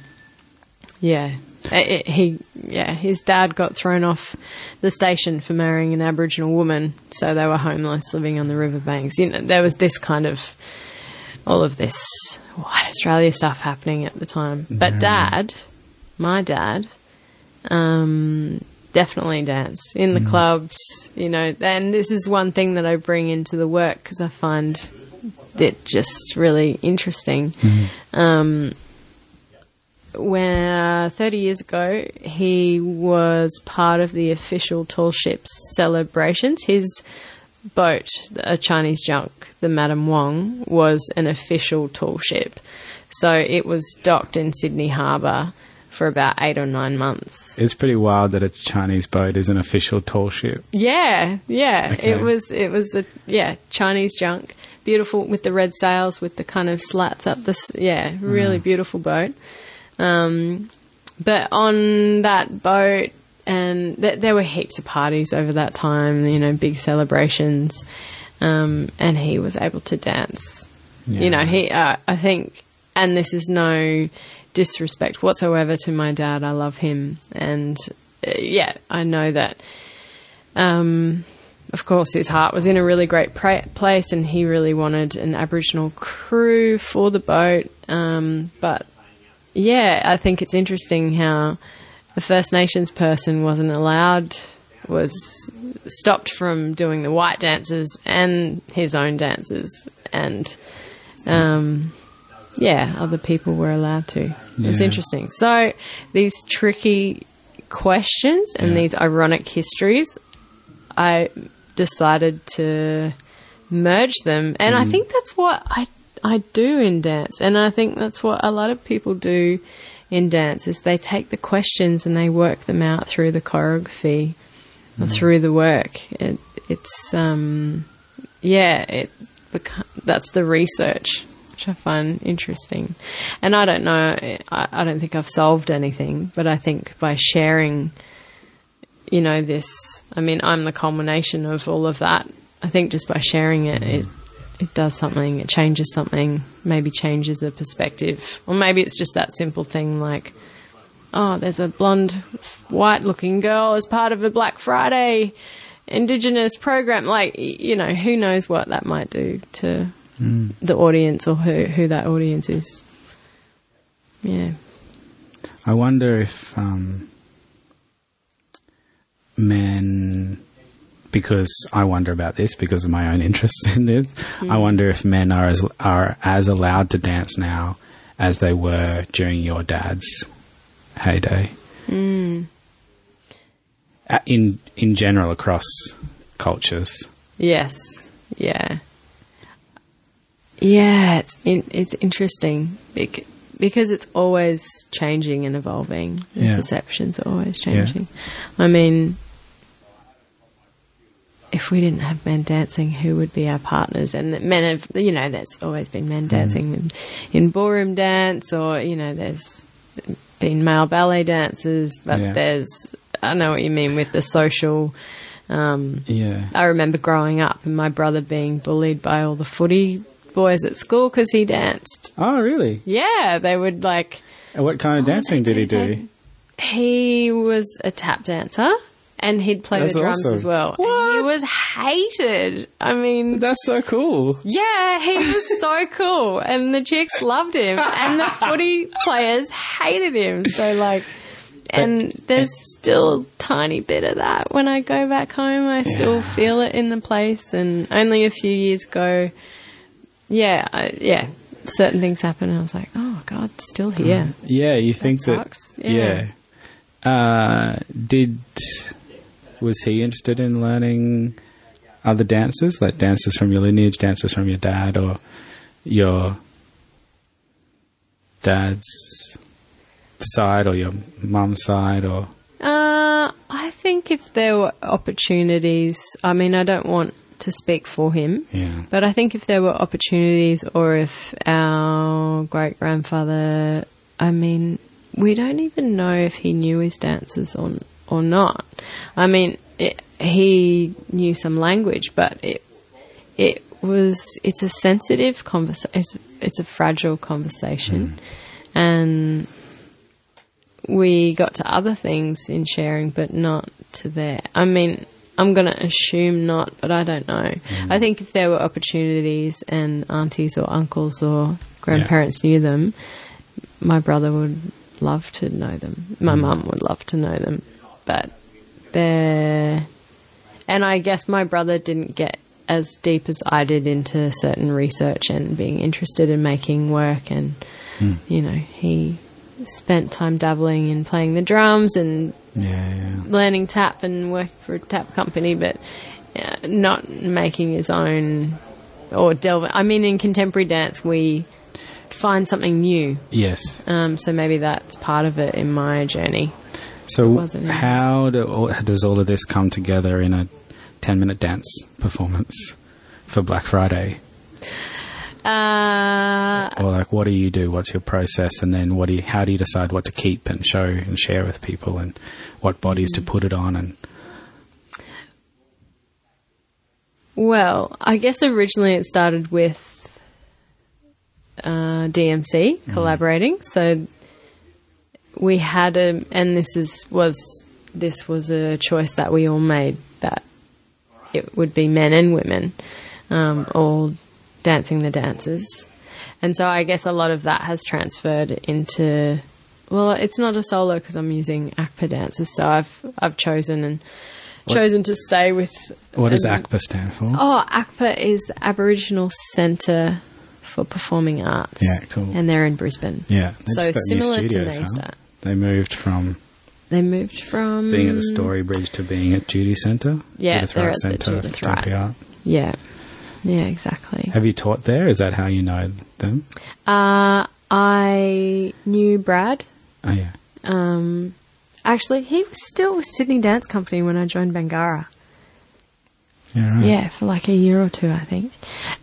Yeah. It- it- he, yeah, his dad got thrown off the station for marrying an Aboriginal woman, so they were homeless, living on the riverbanks. You know, there was this kind of, all of this white Australia stuff happening at the time. But dad, my dad, um, definitely dance in the clubs, you know. And this is one thing that I bring into the work because I find it just really interesting. Um, when 30 years ago, he was part of the official tall ships celebrations. His boat, a Chinese junk, the Madam Wong, was an official tall ship. So it was docked in Sydney Harbour for about eight or nine months. It's pretty wild that a Chinese boat is an official tall ship. Yeah, yeah. Okay. It was it was a yeah Chinese junk, beautiful with the red sails with the kind of slats up the yeah really beautiful boat. Um, but on that boat, and th- there were heaps of parties over that time. You know, big celebrations, um, and he was able to dance. You know, he uh, I think, and this is no disrespect whatsoever to my dad. I love him, and uh, yeah, I know that um, of course, his heart was in a really great pra- place, and he really wanted an Aboriginal crew for the boat. Um, but yeah, I think it's interesting how the First Nations person wasn't allowed, was stopped from doing the white dances and his own dances, and um, yeah, other people were allowed to. It's Yeah. interesting. So these tricky questions and Yeah. these ironic histories, I decided to merge them, and I think that's what I I do in dance, and I think that's what a lot of people do in dance is they take the questions and they work them out through the choreography, or through the work. It, it's um, yeah, it that's the research which I find interesting. And I don't know, I, I don't think I've solved anything, but I think by sharing, you know, this, I mean, I'm the culmination of all of that. I think just by sharing it, it it does something, it changes something, maybe changes the perspective, or maybe it's just that simple thing like, oh, there's a blonde, white looking girl as part of a Black Friday Indigenous program. Like, you know, who knows what that might do to the audience or who, who that audience is. Yeah. I wonder if um, men, because I wonder about this because of my own interest in this. I wonder if men are as are as allowed to dance now as they were during your dad's heyday. Uh, In in general, across cultures. Yes. Yeah. Yeah, it's in, it's interesting because it's always changing and evolving. The Yeah. perceptions are always changing. I mean, if we didn't have men dancing, who would be our partners? And men have, you know, there's always been men dancing in, in ballroom dance, or you know, there's been male ballet dancers, but Yeah. there's I know what you mean with the social. Um, Yeah. I remember growing up and my brother being bullied by all the footy boys at school because he danced. Oh, really? Yeah, they would like. What kind of oh, dancing did he do? He was a tap dancer and he'd play That's the drums awesome. as well. And he was hated. I mean, That's so cool. yeah, he was so cool, and the chicks loved him, and the footy players hated him. So like. And there's still a tiny bit of that when I go back home. I still Yeah. feel it in the place. And only a few years ago, yeah, I, yeah, certain things happen. And I was like, oh God, still here. Yeah, you think that? sucks. Yeah. Yeah. Uh, did was he interested in learning other dances, like dances from your lineage, dances from your dad, or your dad's side, or your mum's side, or Uh, I think if there were opportunities, I mean, I don't want to speak for him, yeah, but I think if there were opportunities or if our great grandfather, I mean, we don't even know if he knew his dances or, or not. I mean, it, he knew some language, but it, it was, it's a sensitive conversation, it's, it's a fragile conversation. Hmm. And we got to other things in sharing, but not to there. I mean, I'm going to assume not, but I don't know. Mm. I think if there were opportunities and aunties or uncles or grandparents knew them, my brother would love to know them. My mm. mum would love to know them. But they're. And I guess my brother didn't get as deep as I did into certain research and being interested in making work and, hmm. you know, he spent time dabbling in playing the drums and Yeah, learning tap and working for a tap company, but uh, not making his own or delving. I mean, in contemporary dance, we find something new. Yes. Um, so maybe that's part of it in my journey. So, how do, all- does all of this come together in a 10 minute dance performance for Black Friday? Uh, Or, like, what do you do? What's your process? And then, what do you, how do you decide what to keep and show and share with people and what bodies to put it on? And well, I guess originally it started with uh, DMC collaborating. So we had a, and this is was this was a choice that we all made that it would be men and women um, all dancing the dances, and so I guess a lot of that has transferred into. Well, it's not a solo because I'm using ACPA dancers, so I've I've chosen and chosen to stay with. what does um, ACPA stand for? Oh, ACPA is the Aboriginal Centre for Performing Arts. Yeah, cool. And they're in Brisbane. yeah. so just got new similar to studios, huh? They moved from They moved from being at the Story Bridge to being at Judy Centre. Yeah, Judith they're Wright at the Centre, Judith Wright. Yeah, yeah, exactly. Have you taught there? Is that how you know them? Uh, I knew Brad. Oh, yeah. Um, actually, he was still with Sydney Dance Company when I joined Bangarra. Yeah, right. Yeah, for like a year or two, I think.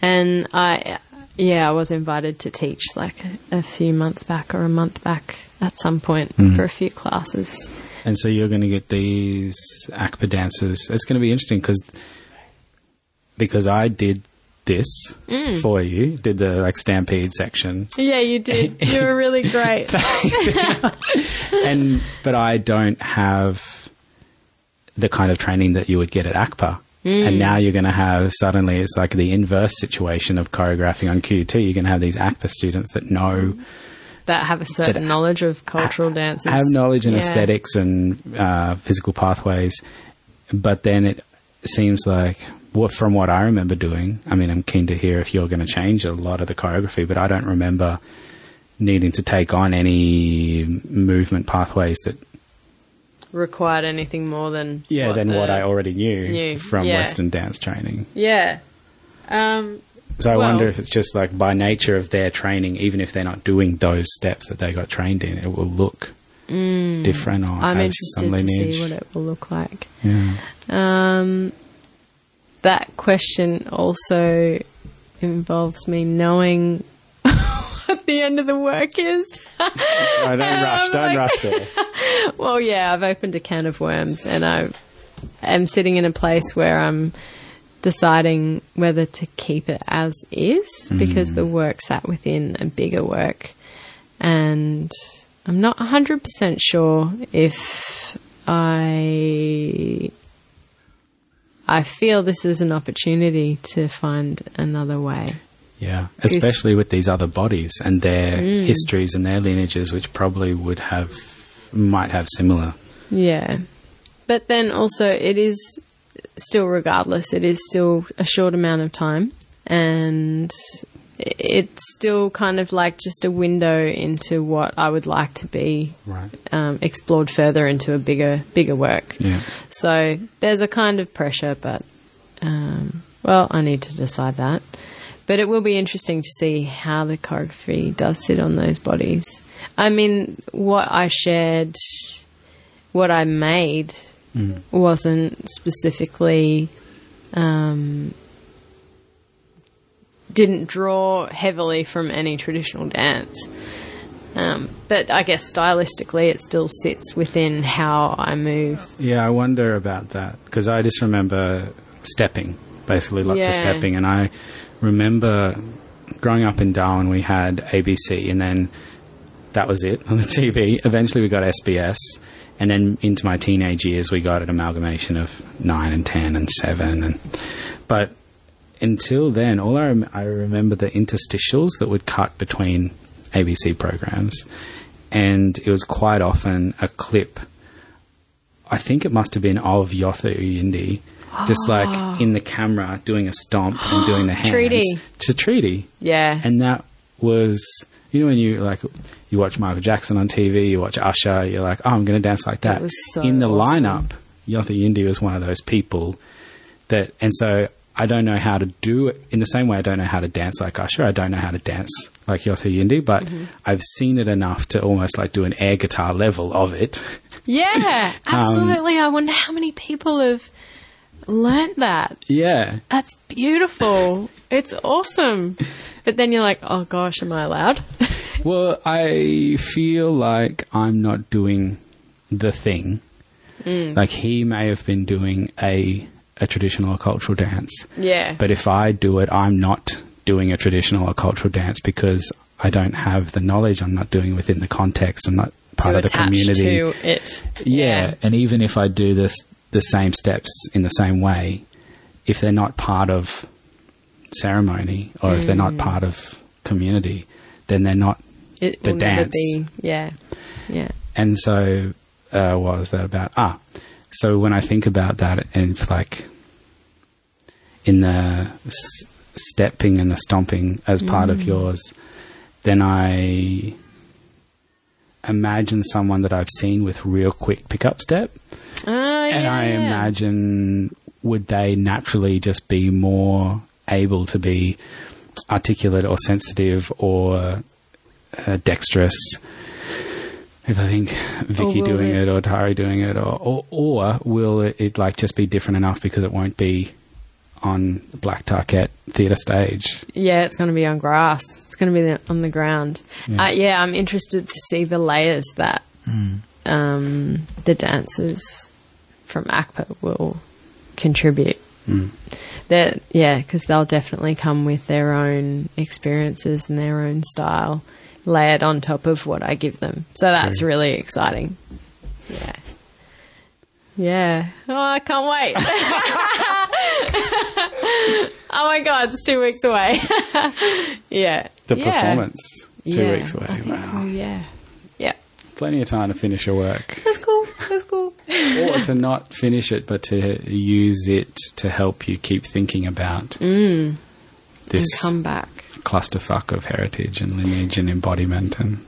And I, yeah, I was invited to teach like a, a few months back or a month back at some point Mm. for a few classes. And so you're going to get these ACPA dancers. It's going to be interesting because because I did this Mm. for you, did the like stampede section, Yeah, you did. You were really great. and but I don't have the kind of training that you would get at ACPA. Mm. And now you're going to have suddenly it's like the inverse situation of choreographing on QT. You're going to have these ACPA students that know that have a certain knowledge of cultural dances. have knowledge in Yeah. aesthetics and uh, physical pathways, but then it seems like what from what I remember doing. I mean, I'm keen to hear if you're going to change a lot of the choreography, but I don't remember needing to take on any movement pathways that required anything more than yeah than what I already knew, knew, from yeah. Western dance training. yeah. Um, So I Well- wonder if it's just like by nature of their training, even if they're not doing those steps that they got trained in, it will look different or Mm. I'm interested to see what it will look like. yeah. Um, that question also involves me knowing what the end of the work is. No, don't rush. Don't like- rush there. well, yeah, I've opened a can of worms and I am sitting in a place where I'm deciding whether to keep it as is mm. because the work sat within a bigger work. And I'm not 100% sure if I. I feel this is an opportunity to find another way. Yeah, especially with these other bodies and their hmm. histories and their lineages, which probably would have, might have similar. Yeah. But then also, it is still, regardless, it is still a short amount of time. And it's still kind of like just a window into what I would like to be Right. um, explored further into a bigger, bigger work. Yeah. So there's a kind of pressure, but um, well, I need to decide that. But it will be interesting to see how the choreography does sit on those bodies. I mean, what I shared, what I made, wasn't specifically. Um, didn't draw heavily from any traditional dance. Um, but I guess stylistically, it still sits within how I move. Yeah, I wonder about that because I just remember stepping, basically lots Yeah. of stepping, and I remember growing up in Darwin, we had ABC, and then that was it on the TV. Eventually, we got SBS, and then into my teenage years, we got an amalgamation of nine and ten and seven, and but until then, all I, rem- I remember the interstitials that would cut between ABC programs, and it was quite often a clip. I think it must have been of Yothu Yindi, just like in the camera doing a stomp and doing the hands Treaty. to treaty, Yeah. and that was You know when you like you watch Michael Jackson on TV, you watch Usher, you're like, oh, I'm going to dance like that. was so In the awesome. lineup, Yothu Yindi was one of those people that, and so I don't know how to do it in the same way. I don't know how to dance like Usher. I don't know how to dance like Yothu Yindi, but Mm-hmm. I've seen it enough to almost like do an air guitar level of it. Yeah, absolutely. I wonder how many people have learnt that. yeah. That's beautiful. It's awesome. But then you're like, oh gosh, am I allowed? Well, I feel like I'm not doing the thing. Mm. Like he may have been doing a a traditional or cultural dance, yeah. but if I do it, I'm not doing a traditional or cultural dance because I don't have the knowledge. I'm not doing it within the context. I'm not part to of the community. to it. yeah. and even if I do this the same steps in the same way, if they're not part of ceremony or if they're Mm. not part of community, then they're not It the dance. Yeah. Yeah. And so, uh, what was that about? Ah, so when I think about that, and like in the s- stepping and the stomping as part of yours, then I imagine someone that I've seen with real quick pickup step, Oh, and I yeah. imagine would they naturally just be more able to be articulate or sensitive or uh, dexterous if I think Vicki doing it- it or Tari doing it, or, or or will it, it like just be different enough because it won't be on Black Tarket theatre stage? Yeah, it's going to be on grass. It's going to be the, on the ground. Yeah. Yeah. Uh, yeah, I'm interested to see the layers that um, the dancers from ACPA will contribute. Mm. That yeah, because they'll definitely come with their own experiences and their own style layered on top of what I give them. So that's True. really exciting. Yeah. Yeah. Oh, I can't wait. oh my god, it's two weeks away. yeah. The Yeah. performance two Yeah, weeks away. Think- Wow, Oh yeah. Yeah. plenty of time to finish your work, That's cool. That's cool. or to not finish it, but to use it to help you keep thinking about this Mm. and come back. clusterfuck of heritage and lineage and embodiment. And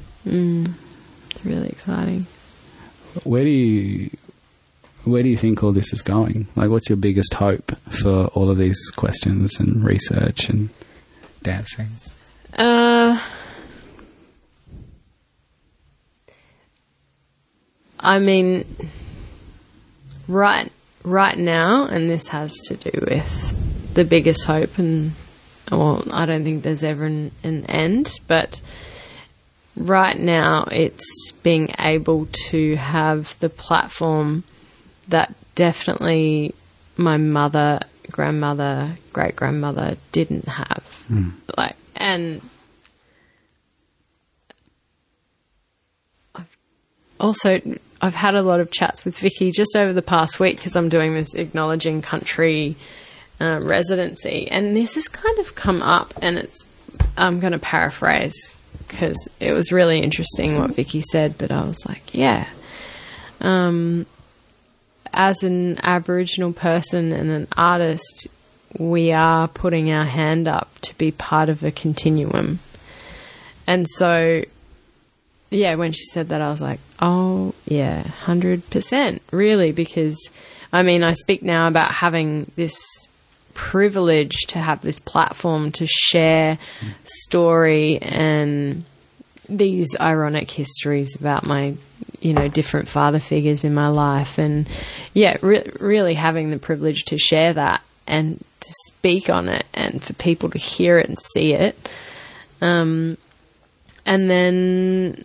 It's really exciting. where do you where do you think all this is going? Like, what's your biggest hope for all of these questions and research and dancing? Uh, I mean, right, right now, and this has to do with the biggest hope, and well, I don't think there's ever an, an end, but right now, it's being able to have the platform that definitely my mother, grandmother, great grandmother didn't have. Like, and I've also I've had a lot of chats with Vicki just over the past week because I'm doing this acknowledging country uh, residency, and this has kind of come up, and it's I'm going to paraphrase because it was really interesting what Vicki said, but I was like, yeah. Um, as an Aboriginal person and an artist, we are putting our hand up to be part of a continuum. And so, yeah, when she said that, I was like, oh, yeah, 100%, really, because I mean, I speak now about having this privilege to have this platform to share story and these ironic histories about my you know different father figures in my life and yeah re- really having the privilege to share that and to speak on it and for people to hear it and see it. Um, and then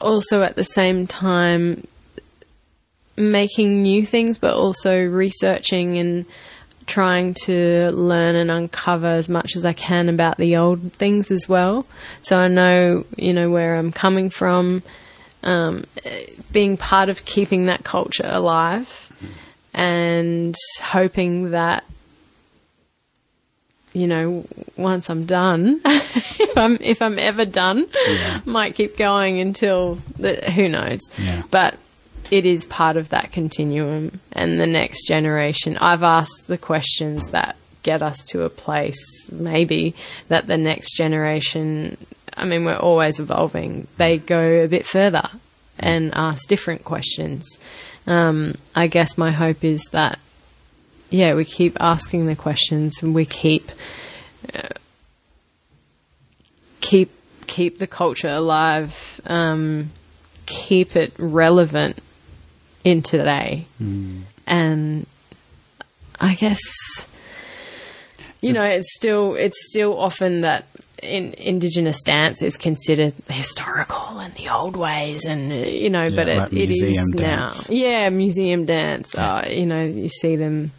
also at the same time making new things but also researching and trying to learn and uncover as much as I can about the old things as well. So I know, you know, where I'm coming from, um, being part of keeping that culture alive and hoping that, you know, once I'm done, if I'm, if I'm ever done, Yeah. might keep going until the, who knows. Yeah. But it is part of that continuum and the next generation. I've asked the questions that get us to a place maybe that the next generation I mean, we're always evolving. They go a bit further and ask different questions. Um, I guess my hope is that, yeah, we keep asking the questions and we keep uh, keep keep the culture alive, um, keep it relevant in today, and I guess you know it's still it's still often that in indigenous dance is considered historical and the old ways and you know but it, like it is museum now. yeah museum dance. Uh, you know you see them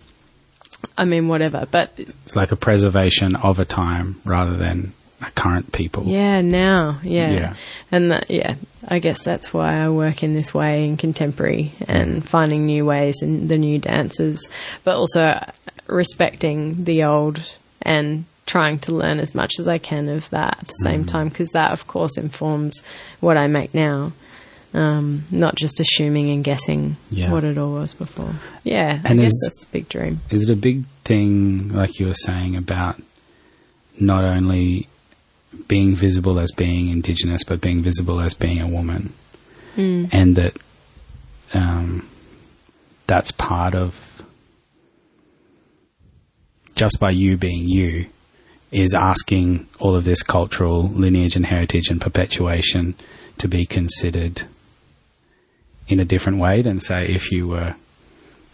i mean whatever but It's like a preservation of a time rather than current people. yeah now yeah, Yeah. and that, yeah i guess that's why i work in this way in contemporary and finding new ways and the new dances but also respecting the old and trying to learn as much as i can of that at the same time because that of course informs what i make now um, not just assuming and guessing Yeah. what it all was before yeah And i guess is- that's a big dream Is it a big thing, like you were saying, about not only being visible as being Indigenous, but being visible as being a woman? And that um, that's part of just by you being you is asking all of this cultural lineage and heritage and perpetuation to be considered in a different way than say if you were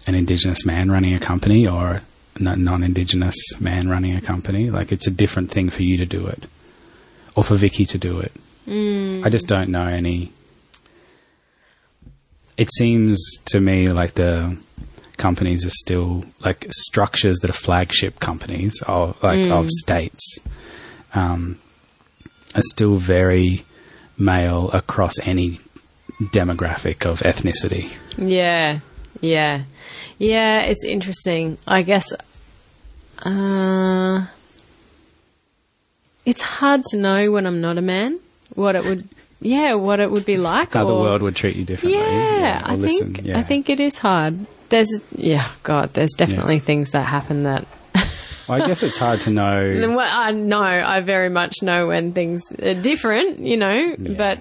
an indigenous man running a company or a non-indigenous man running a company. Like it's a different thing for you to do it or for Vicki to do it I just don't know any it seems to me like the companies are still like structures that are flagship companies of like of states um, are still very male across any demographic of ethnicity. Yeah, yeah, yeah. It's interesting. I guess uh, it's hard to know when I'm not a man what it would. Yeah, what it would be like. How the world would treat you differently. Yeah, or I listen, think yeah. I think it is hard. There's yeah, God. There's definitely things that happen that. Well, I guess it's hard to know. And what I know, I very much know when things are different, you know. But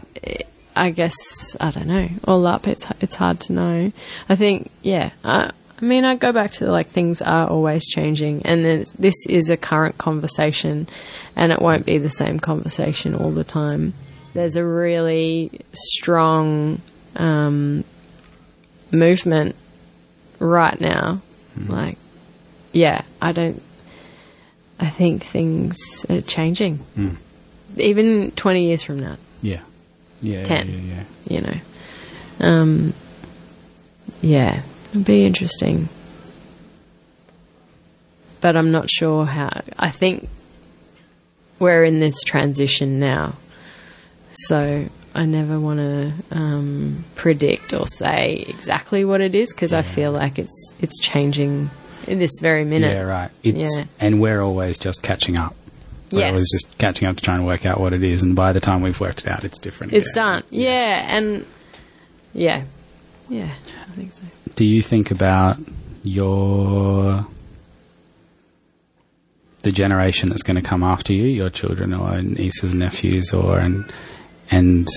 I guess I don't know. All up, it's it's hard to know. I think, yeah. I, I mean, I go back to like things are always changing, and this is a current conversation, and it won't be the same conversation all the time. There's a really strong um, movement right now. Like, yeah, I don't. I think things are changing. Even 20 years from now, yeah. Yeah. Ten. Yeah, yeah, you know. Um, yeah, it'll be interesting. But I'm not sure how. I think we're in this transition now. So I never want to um, predict or say exactly what it is because I feel like it's it's changing in this very minute. Yeah, right. It's Yeah. and we're always just catching up. We're Yes. always just catching up to try and work out what it is, and by the time we've worked it out, it's different. It's done. Yeah, and yeah, yeah, think so. Do you think about your the generation that's going to come after you, your children or nieces, and nephews, or and and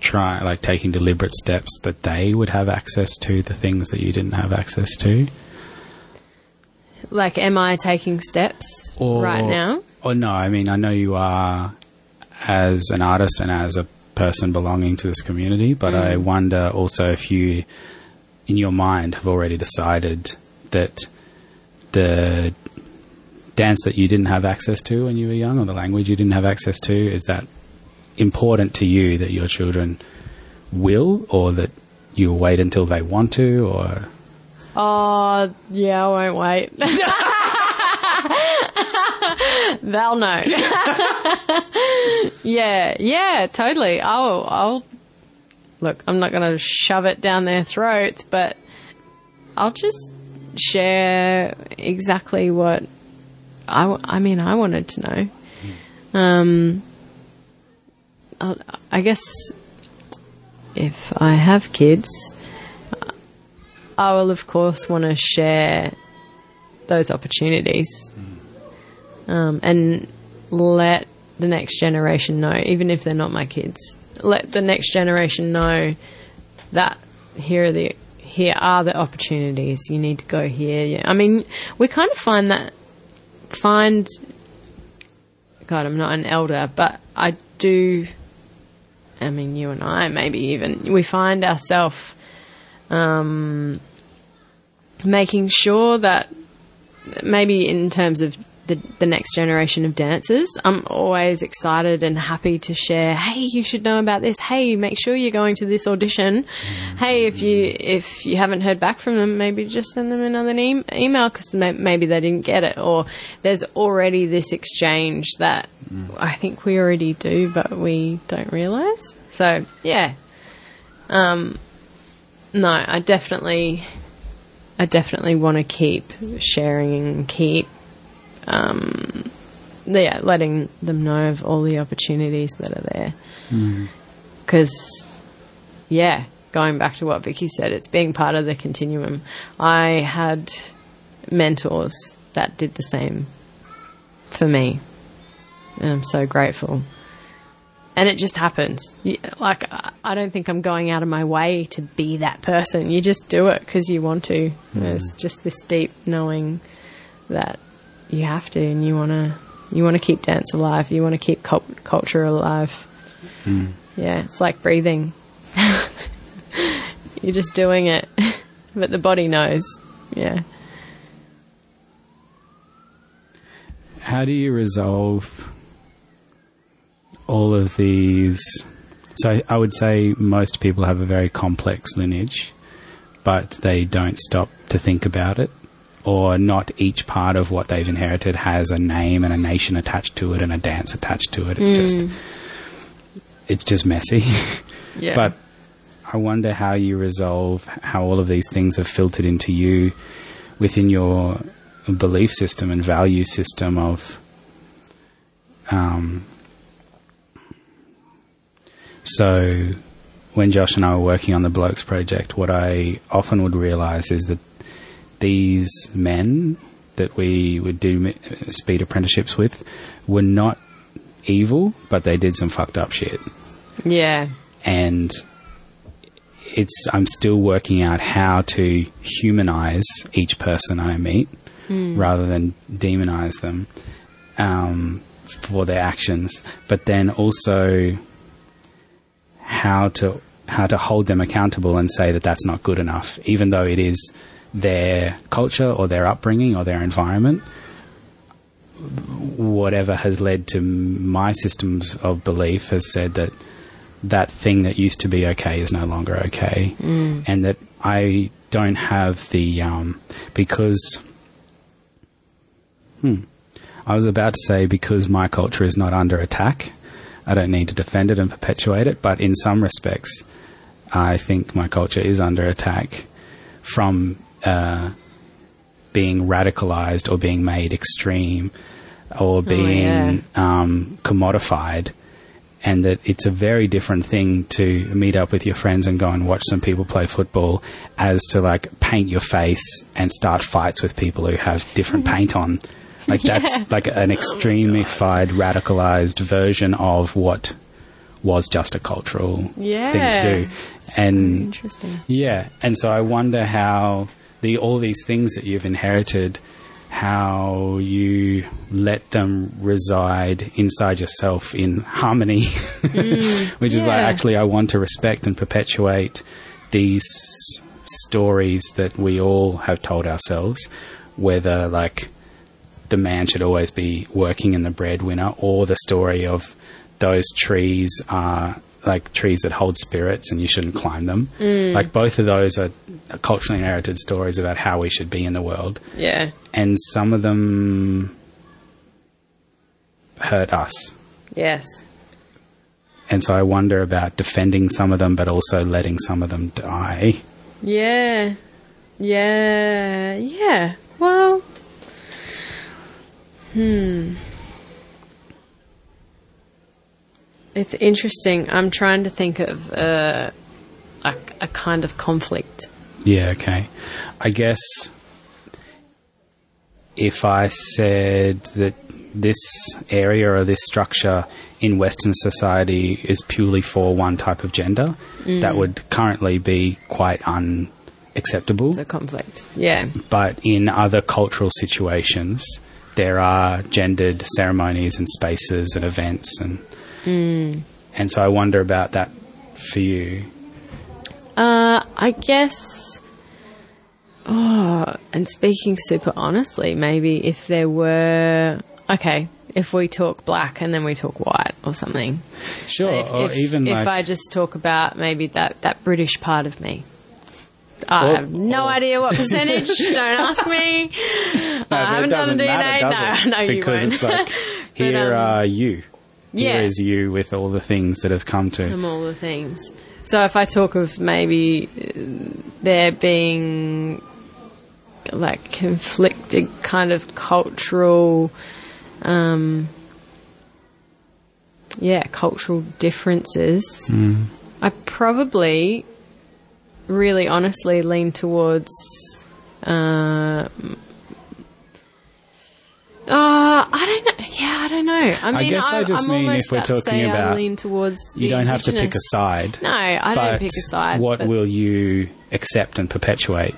try like taking deliberate steps that they would have access to the things that you didn't have access to? Like, am I taking steps Or, right now? Or no, I mean, I know you are as an artist and as a person belonging to this community, but I mm. wonder also if you, in your mind, have already decided that the dance that you didn't have access to when you were young or the language you didn't have access to, is that important to you that your children will or that you'll wait until they want to or Oh, yeah, I won't wait. They'll know. yeah, yeah, totally. I'll, I'll look. I'm not going to shove it down their throats, but I'll just share exactly what I. w- I mean, I wanted to know. Um, I'll, I guess if I have kids, I will, of course, want to share those opportunities um, and let the next generation know, even if they're not my kids. Let the next generation know that here are the here are the opportunities. You need to go here. Yeah. I mean, we kind of find that find God, I'm not an elder, but I do I mean you and I maybe even we find ourselves um, making sure that maybe in terms of the, the next generation of dancers. I'm always excited and happy to share. Hey, you should know about this. Hey, make sure you're going to this audition. Hey, if you if you haven't heard back from them, maybe just send them another e- email because maybe they didn't get it. Or there's already this exchange that I think we already do, but we don't realize. So yeah, um, no, I definitely. I definitely want to keep sharing and keep um, yeah, letting them know of all the opportunities that are there. Because, mm. yeah, going back to what Vicki said, it's being part of the continuum. I had mentors that did the same for me, and I'm so grateful. And it just happens. You, like, I don't think I'm going out of my way to be that person. You just do it because you want to. Mm. There's just this deep knowing that you have to, and you want to you want to keep dance alive. You want to keep cult- culture alive. Mm. Yeah, it's like breathing. You're just doing it, but the body knows. Yeah. How do you resolve all of these? So I would say most people have a very complex lineage, but they don't stop to think about it or not each part of what they've inherited has a name and a nation attached to it and a dance attached to it. It's mm. just it's just messy. Yeah. but I wonder how you resolve how all of these things have filtered into you within your belief system and value system of um, so when Josh and I were working on the Blokes project, what I often would realize is that these men that we would do speed apprenticeships with were not evil, but they did some fucked up shit. Yeah. And it's I'm still working out how to humanize each person I meet mm. rather than demonize them um, for their actions, but then also how to how to hold them accountable and say that that's not good enough, even though it is their culture or their upbringing or their environment, whatever has led to my systems of belief has said that that thing that used to be okay is no longer okay, mm. and that I don't have the um, because. Hmm, I was about to say because my culture is not under attack, I don't need to defend it and perpetuate it. But in some respects, I think my culture is under attack from uh, being radicalized or being made extreme or being oh, yeah. um, commodified. And that it's a very different thing to meet up with your friends and go and watch some people play football as to like paint your face and start fights with people who have different paint on. Like yeah. that's like an extremified, radicalized version of what was just a cultural yeah. thing to do. And interesting. Yeah. And so I wonder how the all these things that you've inherited, how you let them reside inside yourself in harmony, mm, which yeah. is like actually I want to respect and perpetuate these stories that we all have told ourselves, whether like the man should always be working in the breadwinner, or the story of those trees are like trees that hold spirits and you shouldn't climb them. Mm. Like both of those are culturally inherited stories about how we should be in the world. Yeah. And some of them hurt us. Yes. And so I wonder about defending some of them, but also letting some of them die. Yeah. Yeah. Yeah. Well. Hmm. It's interesting. I'm trying to think of uh, a, a kind of conflict. Yeah, okay. I guess if I said that this area or this structure in Western society is purely for one type of gender, that would currently be quite unacceptable. The conflict. Yeah. But in other cultural situations, there are gendered ceremonies and spaces and events, and and so I wonder about that for you. Uh, I guess. Oh, and speaking super honestly, maybe if there were. Okay, if we talk black and then we talk white or something. Sure, if, or if, even if like I just talk about maybe that, that British part of me. I Or- have no or- idea what percentage. Don't ask me. No, I haven't done the matter, DNA. it? No, no, you because won't. it's like here um, are you. Here yeah. is you with all the things that have come to. from all the things. So if I talk of maybe uh, there being like conflicted kind of cultural, um, yeah, cultural differences, I probably really honestly lean towards. Uh, uh, I don't know. Yeah, I don't know. I mean, guess I just I'm mean if we're talking say I lean towards You don't have to pick a side. No, I don't pick a side. But what but- will you accept and perpetuate?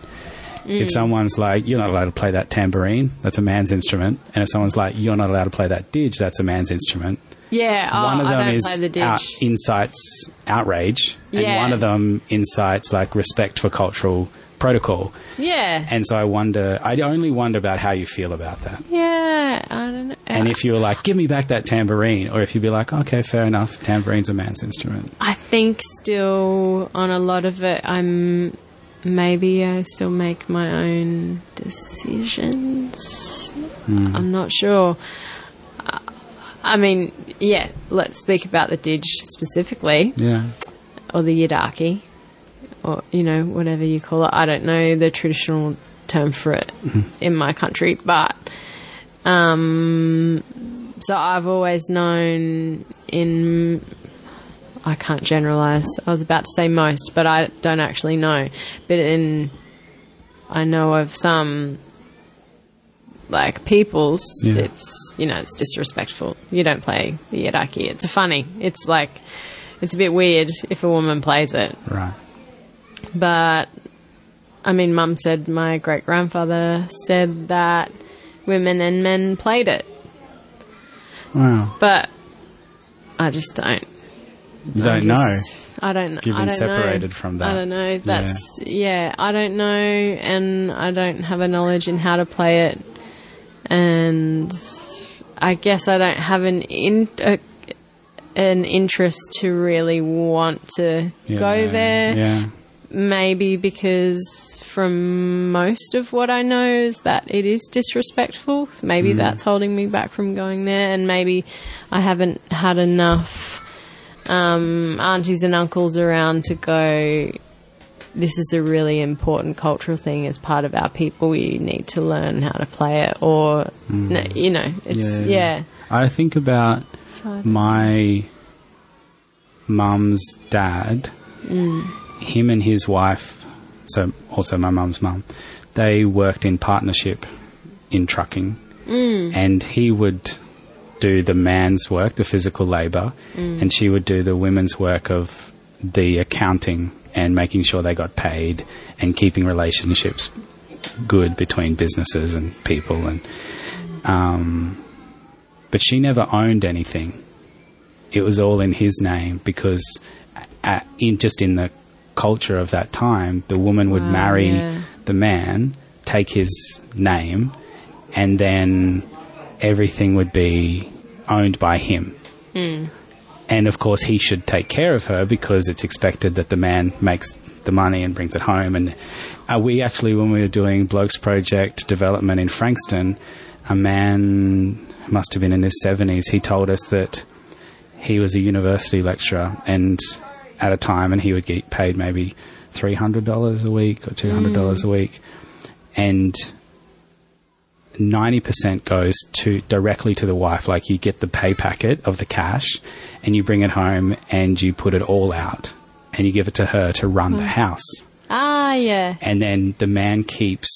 Mm. If someone's like, you're not allowed to play that tambourine, that's a man's instrument. And if someone's like, you're not allowed to play that didge, that's a man's instrument. Yeah, oh, one of I them don't is play the out, incites outrage, and Yeah. one of them incites like respect for cultural protocol. yeah, And so I wonder, I only wonder about how you feel about that. yeah. I don't know. And if you were like, give me back that tambourine, or if you'd be like, okay, fair enough, tambourine's a man's instrument. I think still on a lot of it, I'm maybe I still make my own decisions. Hmm. I'm not sure. I mean, yeah. Let's speak about the didge specifically. Yeah. or the yidaki, or you know whatever you call it. I don't know the traditional term for it in my country, but um, so I've always known in. I can't generalize. I was about to say most, but I don't actually know. But in, I know of some like peoples. Yeah. It's you know it's disrespectful. You don't play the yidaki. It's funny. It's like it's a bit weird if a woman plays it. Right. But I mean, Mum said my great grandfather said that women and men played it, Wow. but I just don't. You I don't know. I don't. You've I been separated know. from that. I don't know. That's yeah. I don't know, and I don't have a knowledge in how to play it, and I guess I don't have an in a, an interest to really want to Yeah, go there. Yeah. Maybe because from most of what I know is that it is disrespectful. Maybe Mm. that's holding me back from going there, and maybe I haven't had enough um, aunties and uncles around to go. This is a really important cultural thing as part of our people. You need to learn how to play it, or no, you know, it's yeah. I think about my mum's dad, Mm. Him and his wife, so also my mum's mum, they worked in partnership in trucking. Mm. And he would do the man's work, the physical labour, Mm. and she would do the women's work of the accounting and making sure they got paid and keeping relationships good between businesses and people and um, but she never owned anything. It was all in his name because, uh in just in the culture of that time, the woman would Wow, marry yeah. the man, take his name, and then everything would be owned by him. And of course, he should take care of her because it's expected that the man makes the money and brings it home. And uh, we actually, when we were doing Blokes Project development in Frankston, a man must have been in his 70s. He told us that he was a university lecturer and at a time, and he would get paid maybe $300 a week or $200 hmm. a week. And 90% goes to directly to the wife. Like you get the pay packet of the cash and you bring it home and you put it all out and you give it to her to run the hmm. house. Ah, yeah. And then the man keeps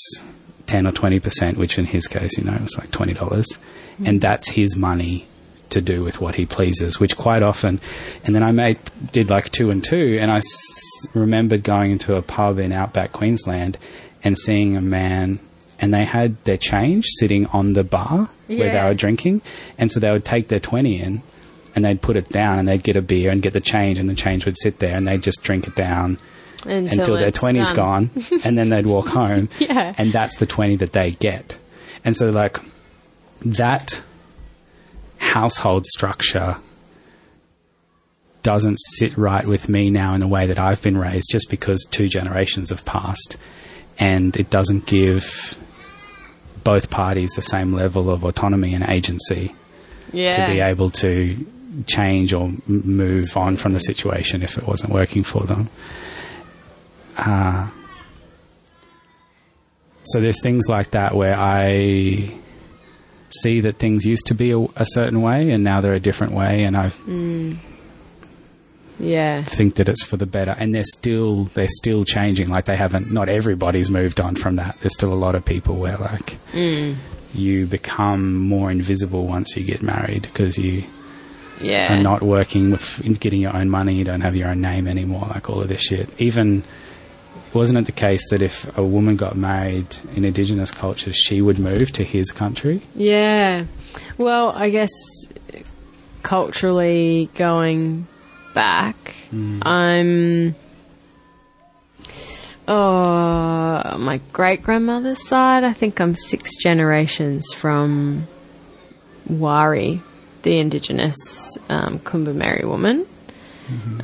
10 or 20%, which in his case, you know, it's like $20. and hmm. that's his money to do with what he pleases, which quite often, and then I made did like two and two, and I s- remembered going into a pub in outback Queensland and seeing a man, and they had their change sitting on the bar where they were drinking, and so they would take their twenty in, and they'd put it down, and they'd get a beer and get the change, and the change would sit there, and they'd just drink it down until, until their it's 20's done. gone and then they'd walk home Yeah. and that's the 20 that they get and so like that household structure doesn't sit right with me now in the way that I've been raised just because two generations have passed and it doesn't give both parties the same level of autonomy and agency Yeah. to be able to change or move on from the situation if it wasn't working for them. Uh, so there's things like that where I see that things used to be a, a certain way and now they're a different way, and I mm. yeah. think that it's for the better. And they're still they're still changing. Like they haven't. Not everybody's moved on from that. There's still a lot of people where like mm. you become more invisible once you get married because you Yeah. are not working with getting your own money. You don't have your own name anymore. Like all of this shit. Even wasn't it the case that if a woman got married in indigenous cultures, she would move to his country? Yeah. Well, I guess culturally going back, I'm. Oh, my great grandmother's side, I think I'm six generations from Wari, the indigenous um, Kombumerri woman,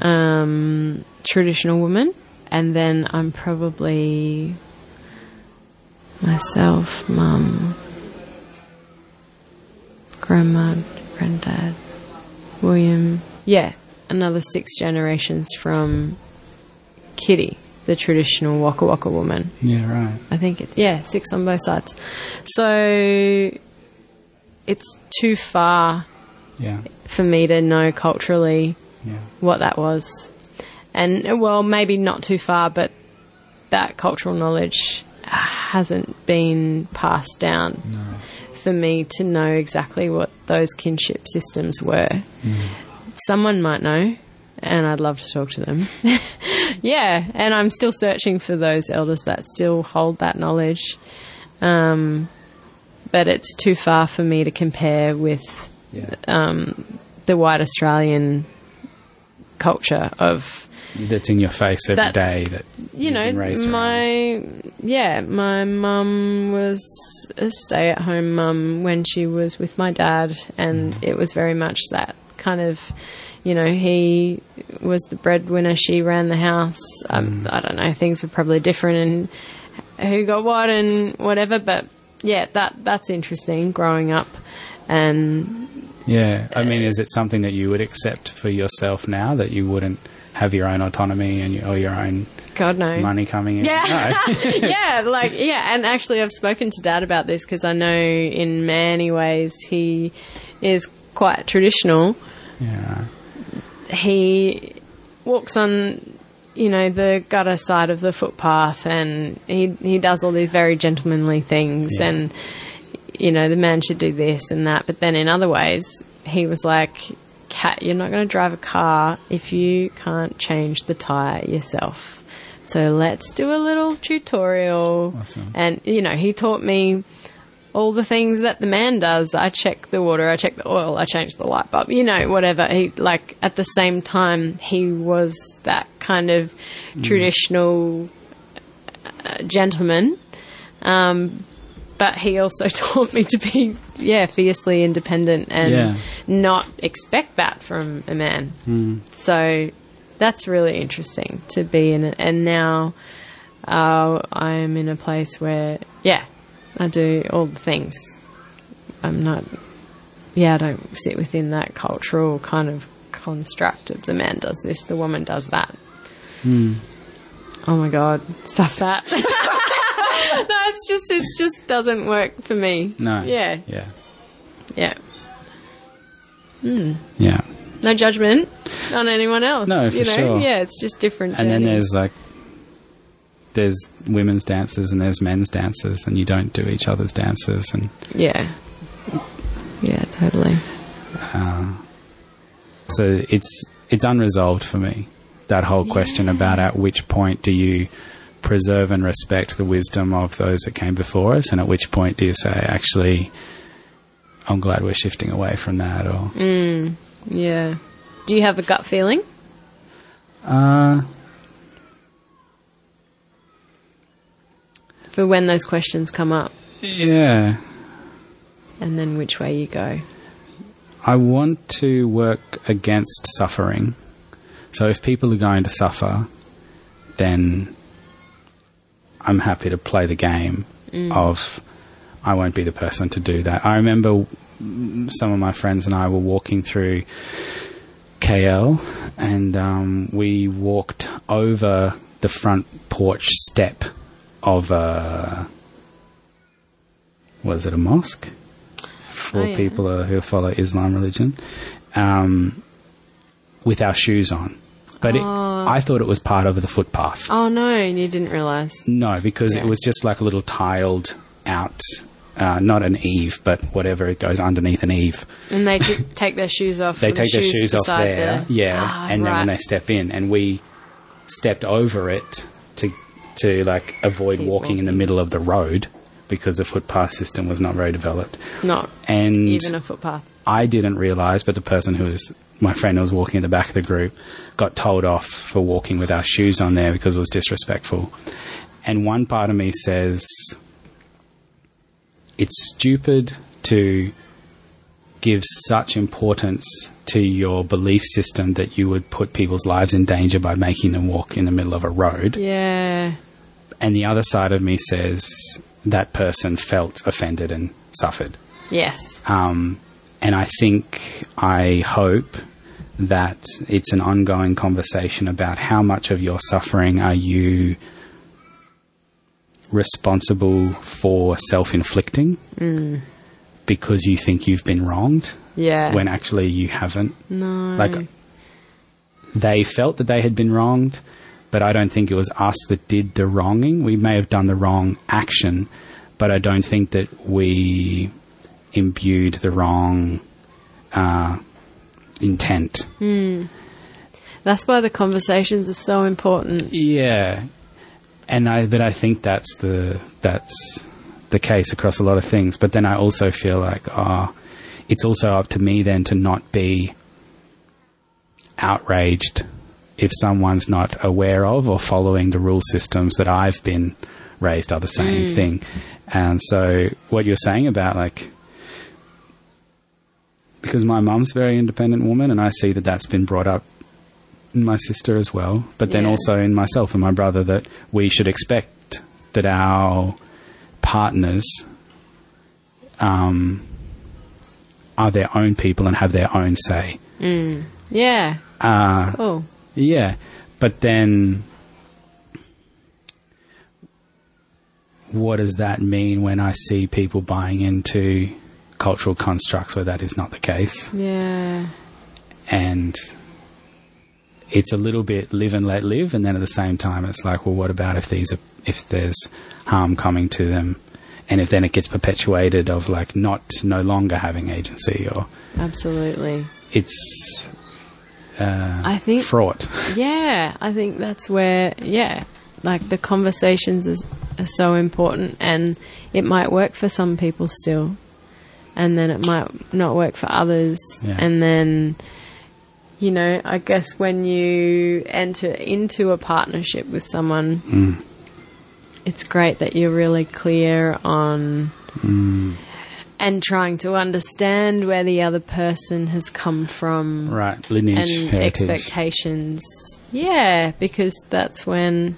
um, traditional woman. And then I'm probably myself, mum, grandma, granddad, William. Yeah, another six generations from Kitty, the traditional Waka Waka woman. Yeah, right. I think it's, yeah, six on both sides. So it's too far Yeah, for me to know culturally yeah, what that was. And, well, maybe not too far, but that cultural knowledge hasn't been passed down for me to know exactly what those kinship systems were. Someone might know, and I'd love to talk to them. yeah, and I'm still searching for those elders that still hold that knowledge. Um, but it's too far for me to compare with yeah. the white Australian culture of That's in your face every That- day. That you know, raised around. my yeah, my mum was a stay-at-home mum when she was with my dad, and Mm. it was very much that kind of, you know, he was the breadwinner, she ran the house. Um, Mm. I don't know, things were probably different, and who got what and whatever. But yeah, that that's interesting. Growing up, and Yeah, I mean, is it something that you would accept for yourself now that you wouldn't have your own autonomy and your, or your own God no, money coming in? Yeah. No. yeah, like yeah, and actually, I've spoken to Dad about this because I know in many ways he is quite traditional. yeah, He walks on, you know, the gutter side of the footpath, and he he does all these very gentlemanly things, Yeah. and you know, the man should do this and that. But then in other ways, he was like. Cat, you're not going to drive a car if you can't change the tire yourself. So let's do a little tutorial. Awesome. And, you know, he taught me all the things that the man does. I check the water, I check the oil, I change the light bulb, you know, whatever. He, like, at the same time, he was that kind of traditional uh, gentleman. Um, but he also taught me to be, yeah, fiercely independent and Yeah. not expect that from a man. So that's really interesting to be in it. And now uh, I am in a place where, yeah, I do all the things. I'm not, yeah, I don't sit within that cultural kind of construct of the man does this, the woman does that. Oh my god, stuff that. no, it's just, it's just doesn't work for me. no, Yeah, yeah, yeah. Hmm. yeah. No judgment on anyone else. No, for you know? sure. Yeah, it's just different. And then there's like there's women's dances and there's men's dances, and you don't do each other's dances, and yeah, yeah. Totally. Uh, so it's it's unresolved for me. That whole question about at which point do you preserve and respect the wisdom of those that came before us, and at which point do you say, actually, I'm glad we're shifting away from that, or Yeah. Do you have a gut feeling? uh, For when those questions come up, yeah, and then which way you go. I want to work against suffering. So if people are going to suffer, then I'm happy to play the game of I won't be the person to do that. I remember mm, some of my friends and I were walking through KL and um, we walked over the front porch step of a was it a mosque for Oh, yeah. people uh, who follow Islam religion um, with our shoes on. But it, Oh. I thought it was part of the footpath. Oh no, you didn't realise. No, because Yeah. it was just like a little tiled out, uh, not an eave, but whatever it goes underneath an eave. And they t- take their shoes off. They and the take their shoes off there, the- yeah, Ah, and then when they step in, and we stepped over it to to like avoid Keep walking in the middle of the road because the footpath system was not very developed, not and even a footpath. I didn't realize, but the person who was my friend who was walking in the back of the group got told off for walking with our shoes on there because it was disrespectful. And one part of me says it's stupid to give such importance to your belief system that you would put people's lives in danger by making them walk in the middle of a road. Yeah. And the other side of me says that person felt offended and suffered. Yes. Um, and I think, I hope that it's an ongoing conversation about how much of your suffering are you responsible for self inflicting mm. because you think you've been wronged Yeah. when actually you haven't. no. Like, they felt that they had been wronged, but I don't think it was us that did the wronging. We may have done the wrong action, but I don't think that we imbued the wrong uh, intent. That's why the conversations are so important. Yeah, and I but I think that's the that's the case across a lot of things. But then I also feel like ah, it's also up to me then to not be outraged if someone's not aware of or following the rule systems that I've been raised are the same thing. And so what you're saying about like because my mum's a very independent woman and I see that that's been brought up in my sister as well, but then Yeah. also in myself and my brother that we should expect that our partners um, are their own people and have their own say. Yeah. Uh, Oh. yeah, but then what does that mean when I see people buying into cultural constructs where that is not the case? Yeah. and it's a little bit live and let live, and then at the same time, it's like, well, what about if these are, if there's harm coming to them, and if then it gets perpetuated of like not no longer having agency, or Absolutely. it's uh, I think fraught. Yeah, I think that's where, yeah, like the conversations is, are so important and it might work for some people still. And then it might not work for others. Yeah. And then, you know, I guess when you enter into a partnership with someone, Mm. it's great that you're really clear on and trying to understand where the other person has come from Right, lineage, and heritage. expectations. Yeah, because that's when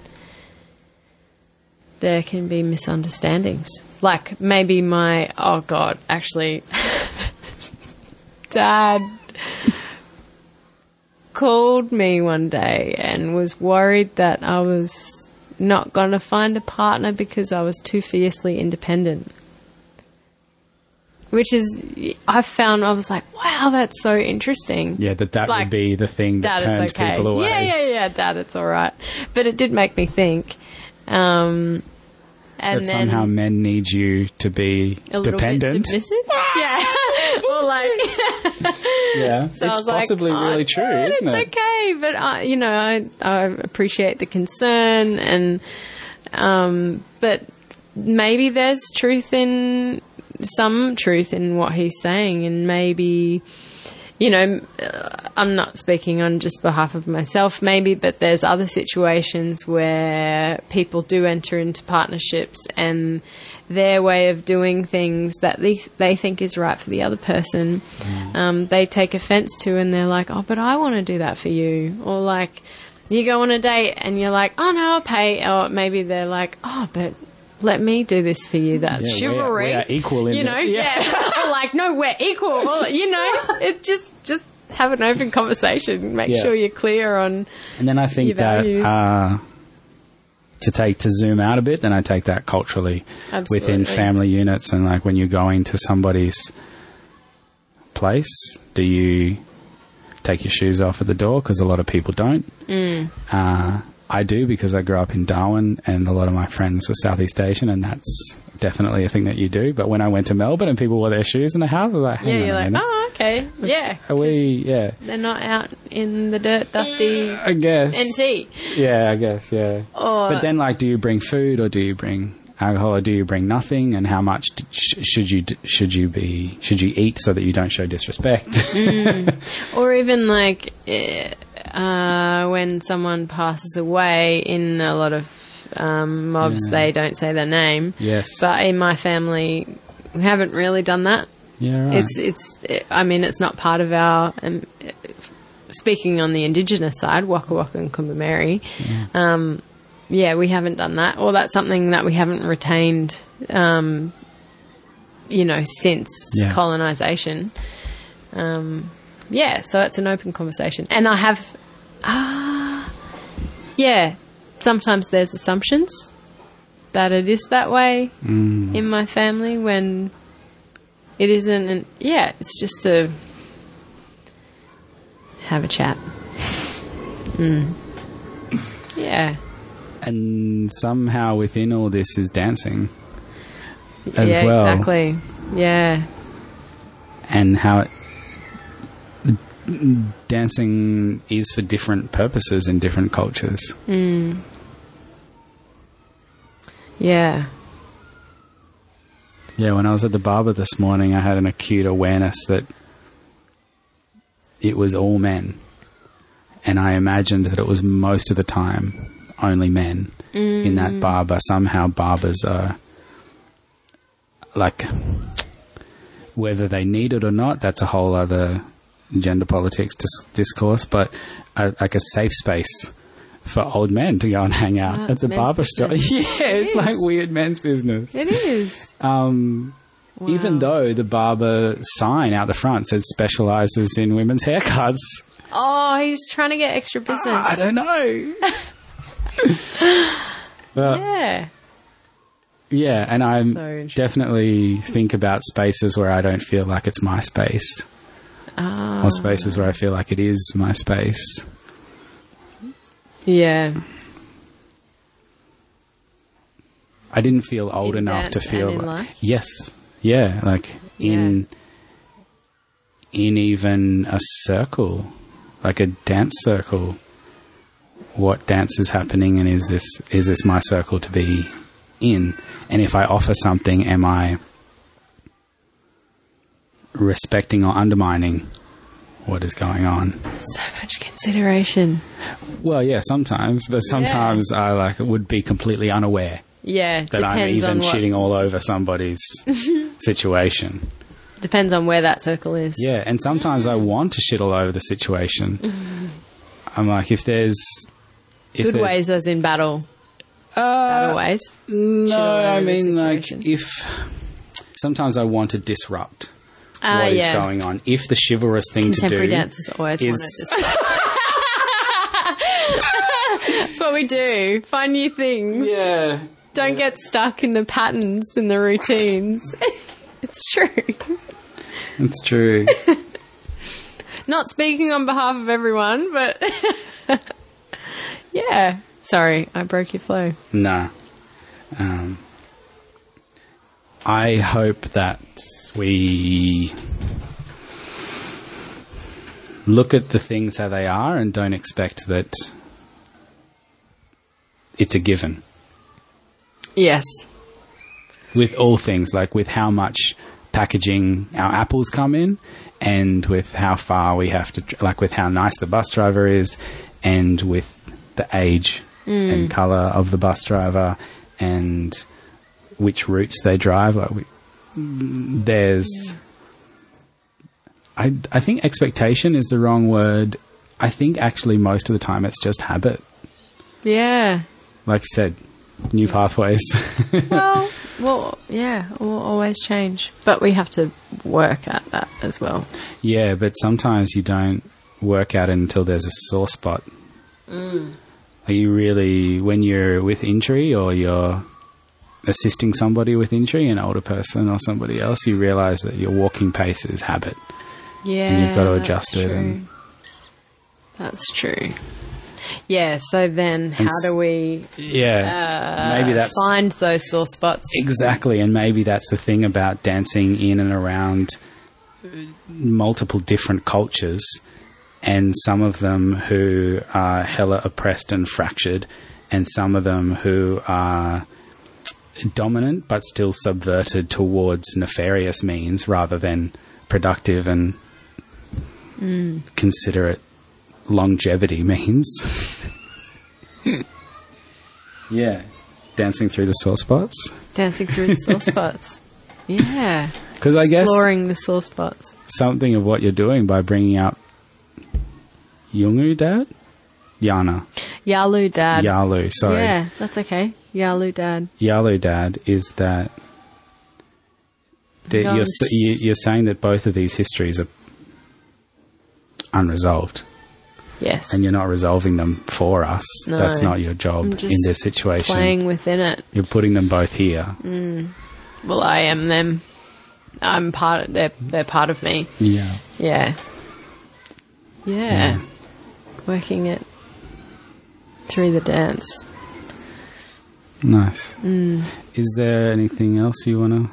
there can be misunderstandings. Like maybe my oh god, actually, dad called me one day and was worried that I was not going to find a partner because I was too fiercely independent. Which is, I found I was like, wow, that's so interesting. Yeah, that that Like, would be the thing that turns okay. people away. Yeah, yeah, yeah, Dad, it's all right. But it did make me think. Um, and that then somehow men need you to be dependent. yeah, or like Yeah, So it's was like, possibly "Oh, really true, God, isn't it's it? okay, but I, you know, I, I appreciate the concern, and um, but maybe there's truth in some truth in what he's saying, and maybe. You know, I'm not speaking on just behalf of myself, maybe, but there's other situations where people do enter into partnerships and their way of doing things that they, they think is right for the other person, um, they take offense to, and they're like, "Oh, but I want to do that for you," or like, you go on a date and you're like, "Oh no, I'll pay," or maybe they're like, "Oh, but." Let me do this for you. That's Yeah, we are- chivalry. we are equal in you it. know. Yeah. Yeah, like no, we're equal. You know, it just just have an open conversation. Make Yeah. sure you're clear on. And then I think that uh, to take to zoom out a bit, then I take that culturally within family units, and like when you're going to somebody's place, do you take your shoes off at the door? Because a lot of people don't. Mm. Uh, I do because I grew up in Darwin, and a lot of my friends were Southeast Asian, and that's definitely a thing that you do. But when I went to Melbourne and people wore their shoes in the house, I was like, Yeah, you're like, oh, okay, yeah. Are we? Yeah, They're not out in the dirt, dusty I guess. NT. Yeah, I guess. Yeah. Or But then, like, do you bring food or do you bring alcohol or do you bring nothing? And how much sh- should you d- should you be should you eat so that you don't show disrespect? or even like eh, uh, when someone passes away in a lot of um, mobs, Yeah. they don't say their name. yes. But in my family, we haven't really done that. yeah. Right. It's it's. I mean, it's not part of our. Um, speaking on the indigenous side, Waka Waka and Kombumerri, um, yeah, we haven't done that, or that's something that we haven't retained. Um, you know, since Yeah. colonization. Um, yeah, so it's an open conversation, and I have, ah, yeah. Sometimes there's assumptions that it is that way Mm. in my family when it isn't. And yeah, it's just to have a chat. Mm. Yeah, and somehow within all this is dancing As yeah, well. exactly. Yeah, and how it, dancing is for different purposes in different cultures. Mm. yeah, Yeah, when I was at the barber this morning, I had an acute awareness that it was all men. And I imagined that it was most of the time only men in that mm. barber. Somehow barbers are like, whether they need it or not, that's a whole other gender politics dis- discourse, but a, like a safe space for old men to go and hang out Ah, at it's the barber store. business. yeah, it's is. like weird men's business. it is. Um, Even though the barber sign out the front says specializes in women's haircuts. Oh, he's trying to get extra business. I don't know. but, yeah, yeah, and I So definitely think about spaces where I don't feel like it's my space, oh, or spaces where I feel like it is my space. yeah. I didn't feel old In enough to feel like life? yes, yeah, like in in even a circle, like a dance circle. What dance is happening, and is this is this my circle to be in? And if I offer something, am I respecting or undermining what is going on? So much consideration. Well, yeah, sometimes, but sometimes I like would be completely unaware Yeah, that I'm even shitting all over somebody's situation. Depends on where that circle is. Yeah, and sometimes I mm-hmm. want to shit all over the situation. Mm-hmm. I'm like, if there's if Good there's, ways as in battle. Uh, battle ways. No, I mean like if sometimes I want to disrupt Ah, what is yeah. going on. If the chivalrous thing to do dancers always is That's what we do. Find new things. yeah, Don't get stuck in the patterns and the routines. it's true. it's true. Not speaking on behalf of everyone, but yeah. Sorry, I broke your flow. no, um, I hope that we look at the things how they are and don't expect that it's a given. Yes. With all things, like with how much packaging our apples come in and with how far we have to, like with how nice the bus driver is and with the age mm. and colour of the bus driver and which routes they drive. Like we, there's, I, I think expectation is the wrong word. I think actually most of the time it's just habit. Yeah. Like I said, new pathways. Well, well, yeah, we'll always change. But we have to work at that as well. yeah, but sometimes you don't work at it until there's a sore spot. Mm. Are you really, when you're with injury or you're assisting somebody with injury, an older person or somebody else, you realize that your walking pace is habit. Yeah. you've got to adjust it true. and- That's true. Yeah, so then how do we Yeah, uh, maybe that's find those sore spots? exactly, and maybe that's the thing about dancing in and around uh, multiple different cultures, and some of them who are hella oppressed and fractured, and some of them who are dominant but still subverted towards nefarious means rather than productive and considerate longevity means. yeah, dancing through the sore spots. Dancing through the sore spots. Yeah. Because I guess Exploring the sore spots. something of what you're doing by bringing up Yungu Dad? Yana. Yalu dad. Yalu, sorry. Yeah, that's okay. Yalu dad. Yalu Dad is that, that you're, you- you're saying that both of these histories are unresolved Yes. and you're not resolving them for us. No. That's not your job in this situation. Playing within it. You're putting them both here. Mm. Well, I am them. I'm part of, they're, they're part of me. Yeah. Yeah. Yeah. Working it through the dance. Nice. Mm. Is there anything else you want to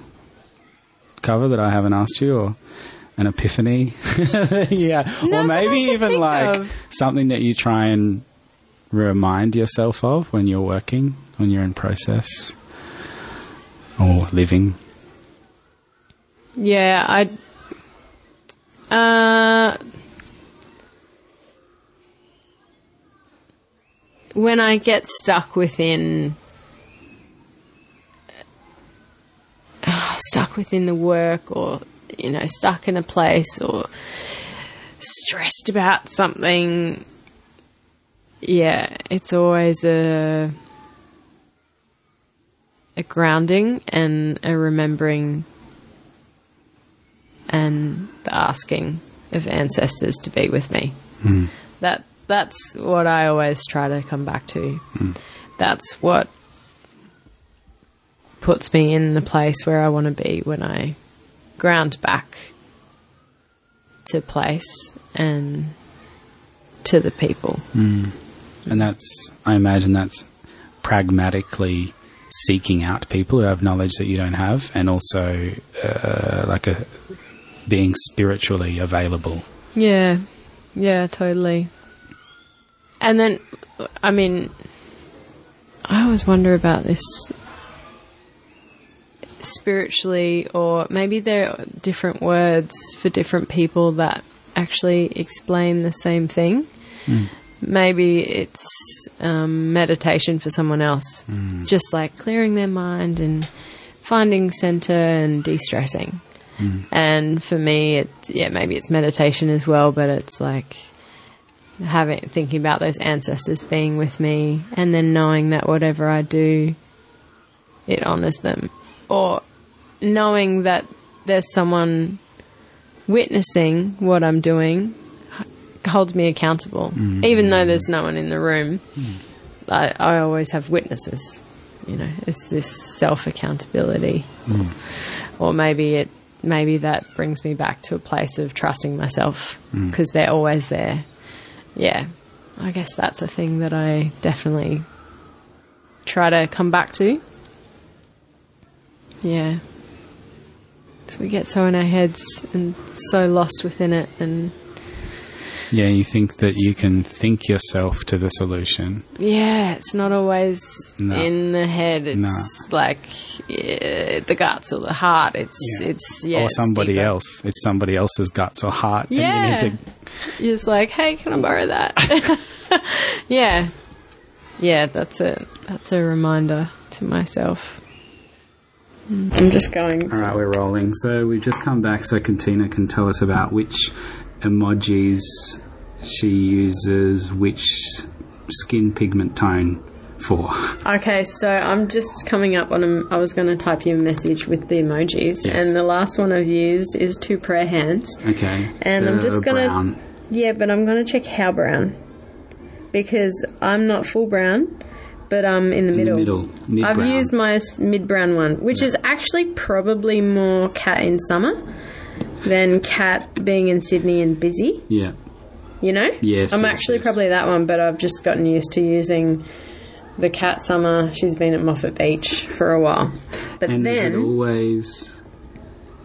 cover that I haven't asked you, or an epiphany? yeah, Not or maybe even like of. something that you try and remind yourself of when you're working, when you're in process, or living. Yeah, I. Uh, when I get stuck within. uh, stuck within the work, or, you know, stuck in a place, or stressed about something, yeah, it's always a. a grounding and a remembering and the asking of ancestors to be with me. Hmm. That that's what I always try to come back to. Hmm. That's what puts me in the place where I want to be when I ground back to place and to the people. And that's, I imagine that's pragmatically seeking out people who have knowledge that you don't have, and also uh, like a being spiritually available. Yeah, yeah, totally. And then, I mean, I always wonder about this spiritually, or maybe there are different words for different people that actually explain the same thing. Hmm. Maybe it's um, meditation for someone else, hmm. just like clearing their mind and finding center and de stressing. Hmm. And for me, it yeah maybe it's meditation as well, but it's like having thinking about those ancestors being with me, and then knowing that whatever I do, it honors them, or knowing that there's someone witnessing what I'm doing holds me accountable, mm-hmm. even though there's no one in the room. I, I always have witnesses. You know, it's this self accountability, mm. or maybe it maybe that brings me back to a place of trusting myself mm. because they're always there. Yeah, I guess that's a thing that I definitely try to come back to. Yeah. So we get so in our heads and so lost within it, and Yeah, you think that you can think yourself to the solution. yeah, it's not always No. in the head. It's No. like yeah, the guts or the heart. It's Yeah. it's yeah, or somebody deeper. else. It's somebody else's guts or heart. Yeah. And you need to, It's like, hey, can I borrow that? yeah, yeah. That's a that's a reminder to myself. Mm. I'm just going. all right, we're rolling. So we've just come back so Katina can tell us about which emojis she uses, which skin pigment tone for. Okay, so I'm just coming up on a. I was going to type you a message with the emojis, Yes. and the last one I've used is two prayer hands. Okay. And I'm just gonna- Yeah, but I'm going to check how brown because I'm not full brown, but I'm in the In middle. the middle. Mid I've used my mid brown one, which is actually probably more cat in summer than cat being in Sydney and busy. Yeah. You know? Yes, I'm yes, actually yes. probably that one, but I've just gotten used to using the cat summer. She's been at Moffat Beach for a while. But And then. is it always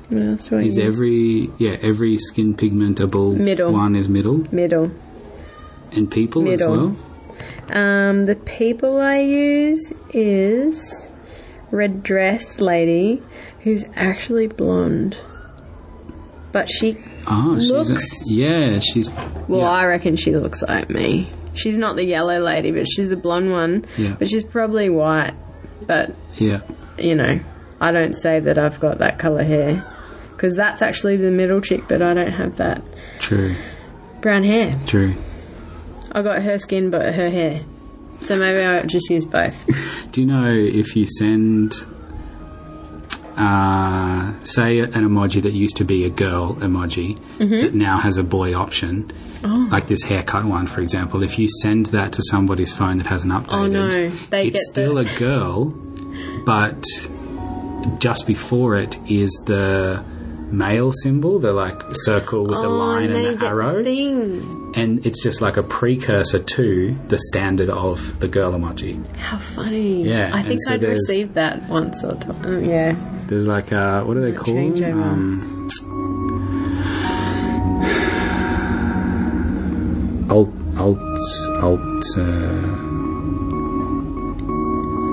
what else do I is use? every yeah every skin pigmentable Middle. one is middle Middle. and people as well. Um, the people I use is red dress lady who's actually blonde. But she, Oh, Looks- a, yeah, she's well, yeah. I reckon she looks like me. She's not the yellow lady, but she's the blonde one. Yeah. But she's probably white. But, yeah. you know, I don't say that I've got that colour hair. Because that's actually the middle chick, but I don't have that True, brown hair. true. I got her skin, but her hair. So maybe I just use both. Do you know if you send, uh, say, an emoji that used to be a girl emoji Mm-hmm. that now has a boy option, Oh. like this haircut one, for example, if you send that to somebody's phone that hasn't updated, Oh, no. They it's get the- still a girl, but just before it is the male symbol, the like circle with the line Oh, they and the get arrow. Thing. and it's just like a precursor to the standard of the girl emoji. How funny. Yeah, I think so I'd there's- received that once or twice. Yeah. There's like uh what are they called? changeover. Um, alt alt alt. Uh,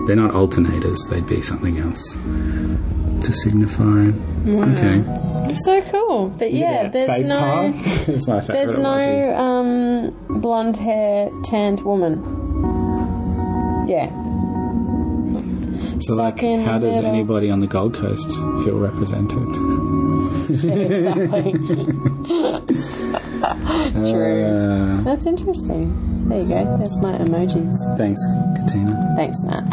they're not alternators. They'd be something else to signify. Okay. It's so cool. But yeah, there's face no palm. my favorite. there's no um blonde hair tanned woman. Yeah. So, like, stuck in how does middle. anybody on the Gold Coast feel represented? exactly. True. Uh, That's interesting. There you go. That's my emojis. thanks, Katina. Thanks, Matt.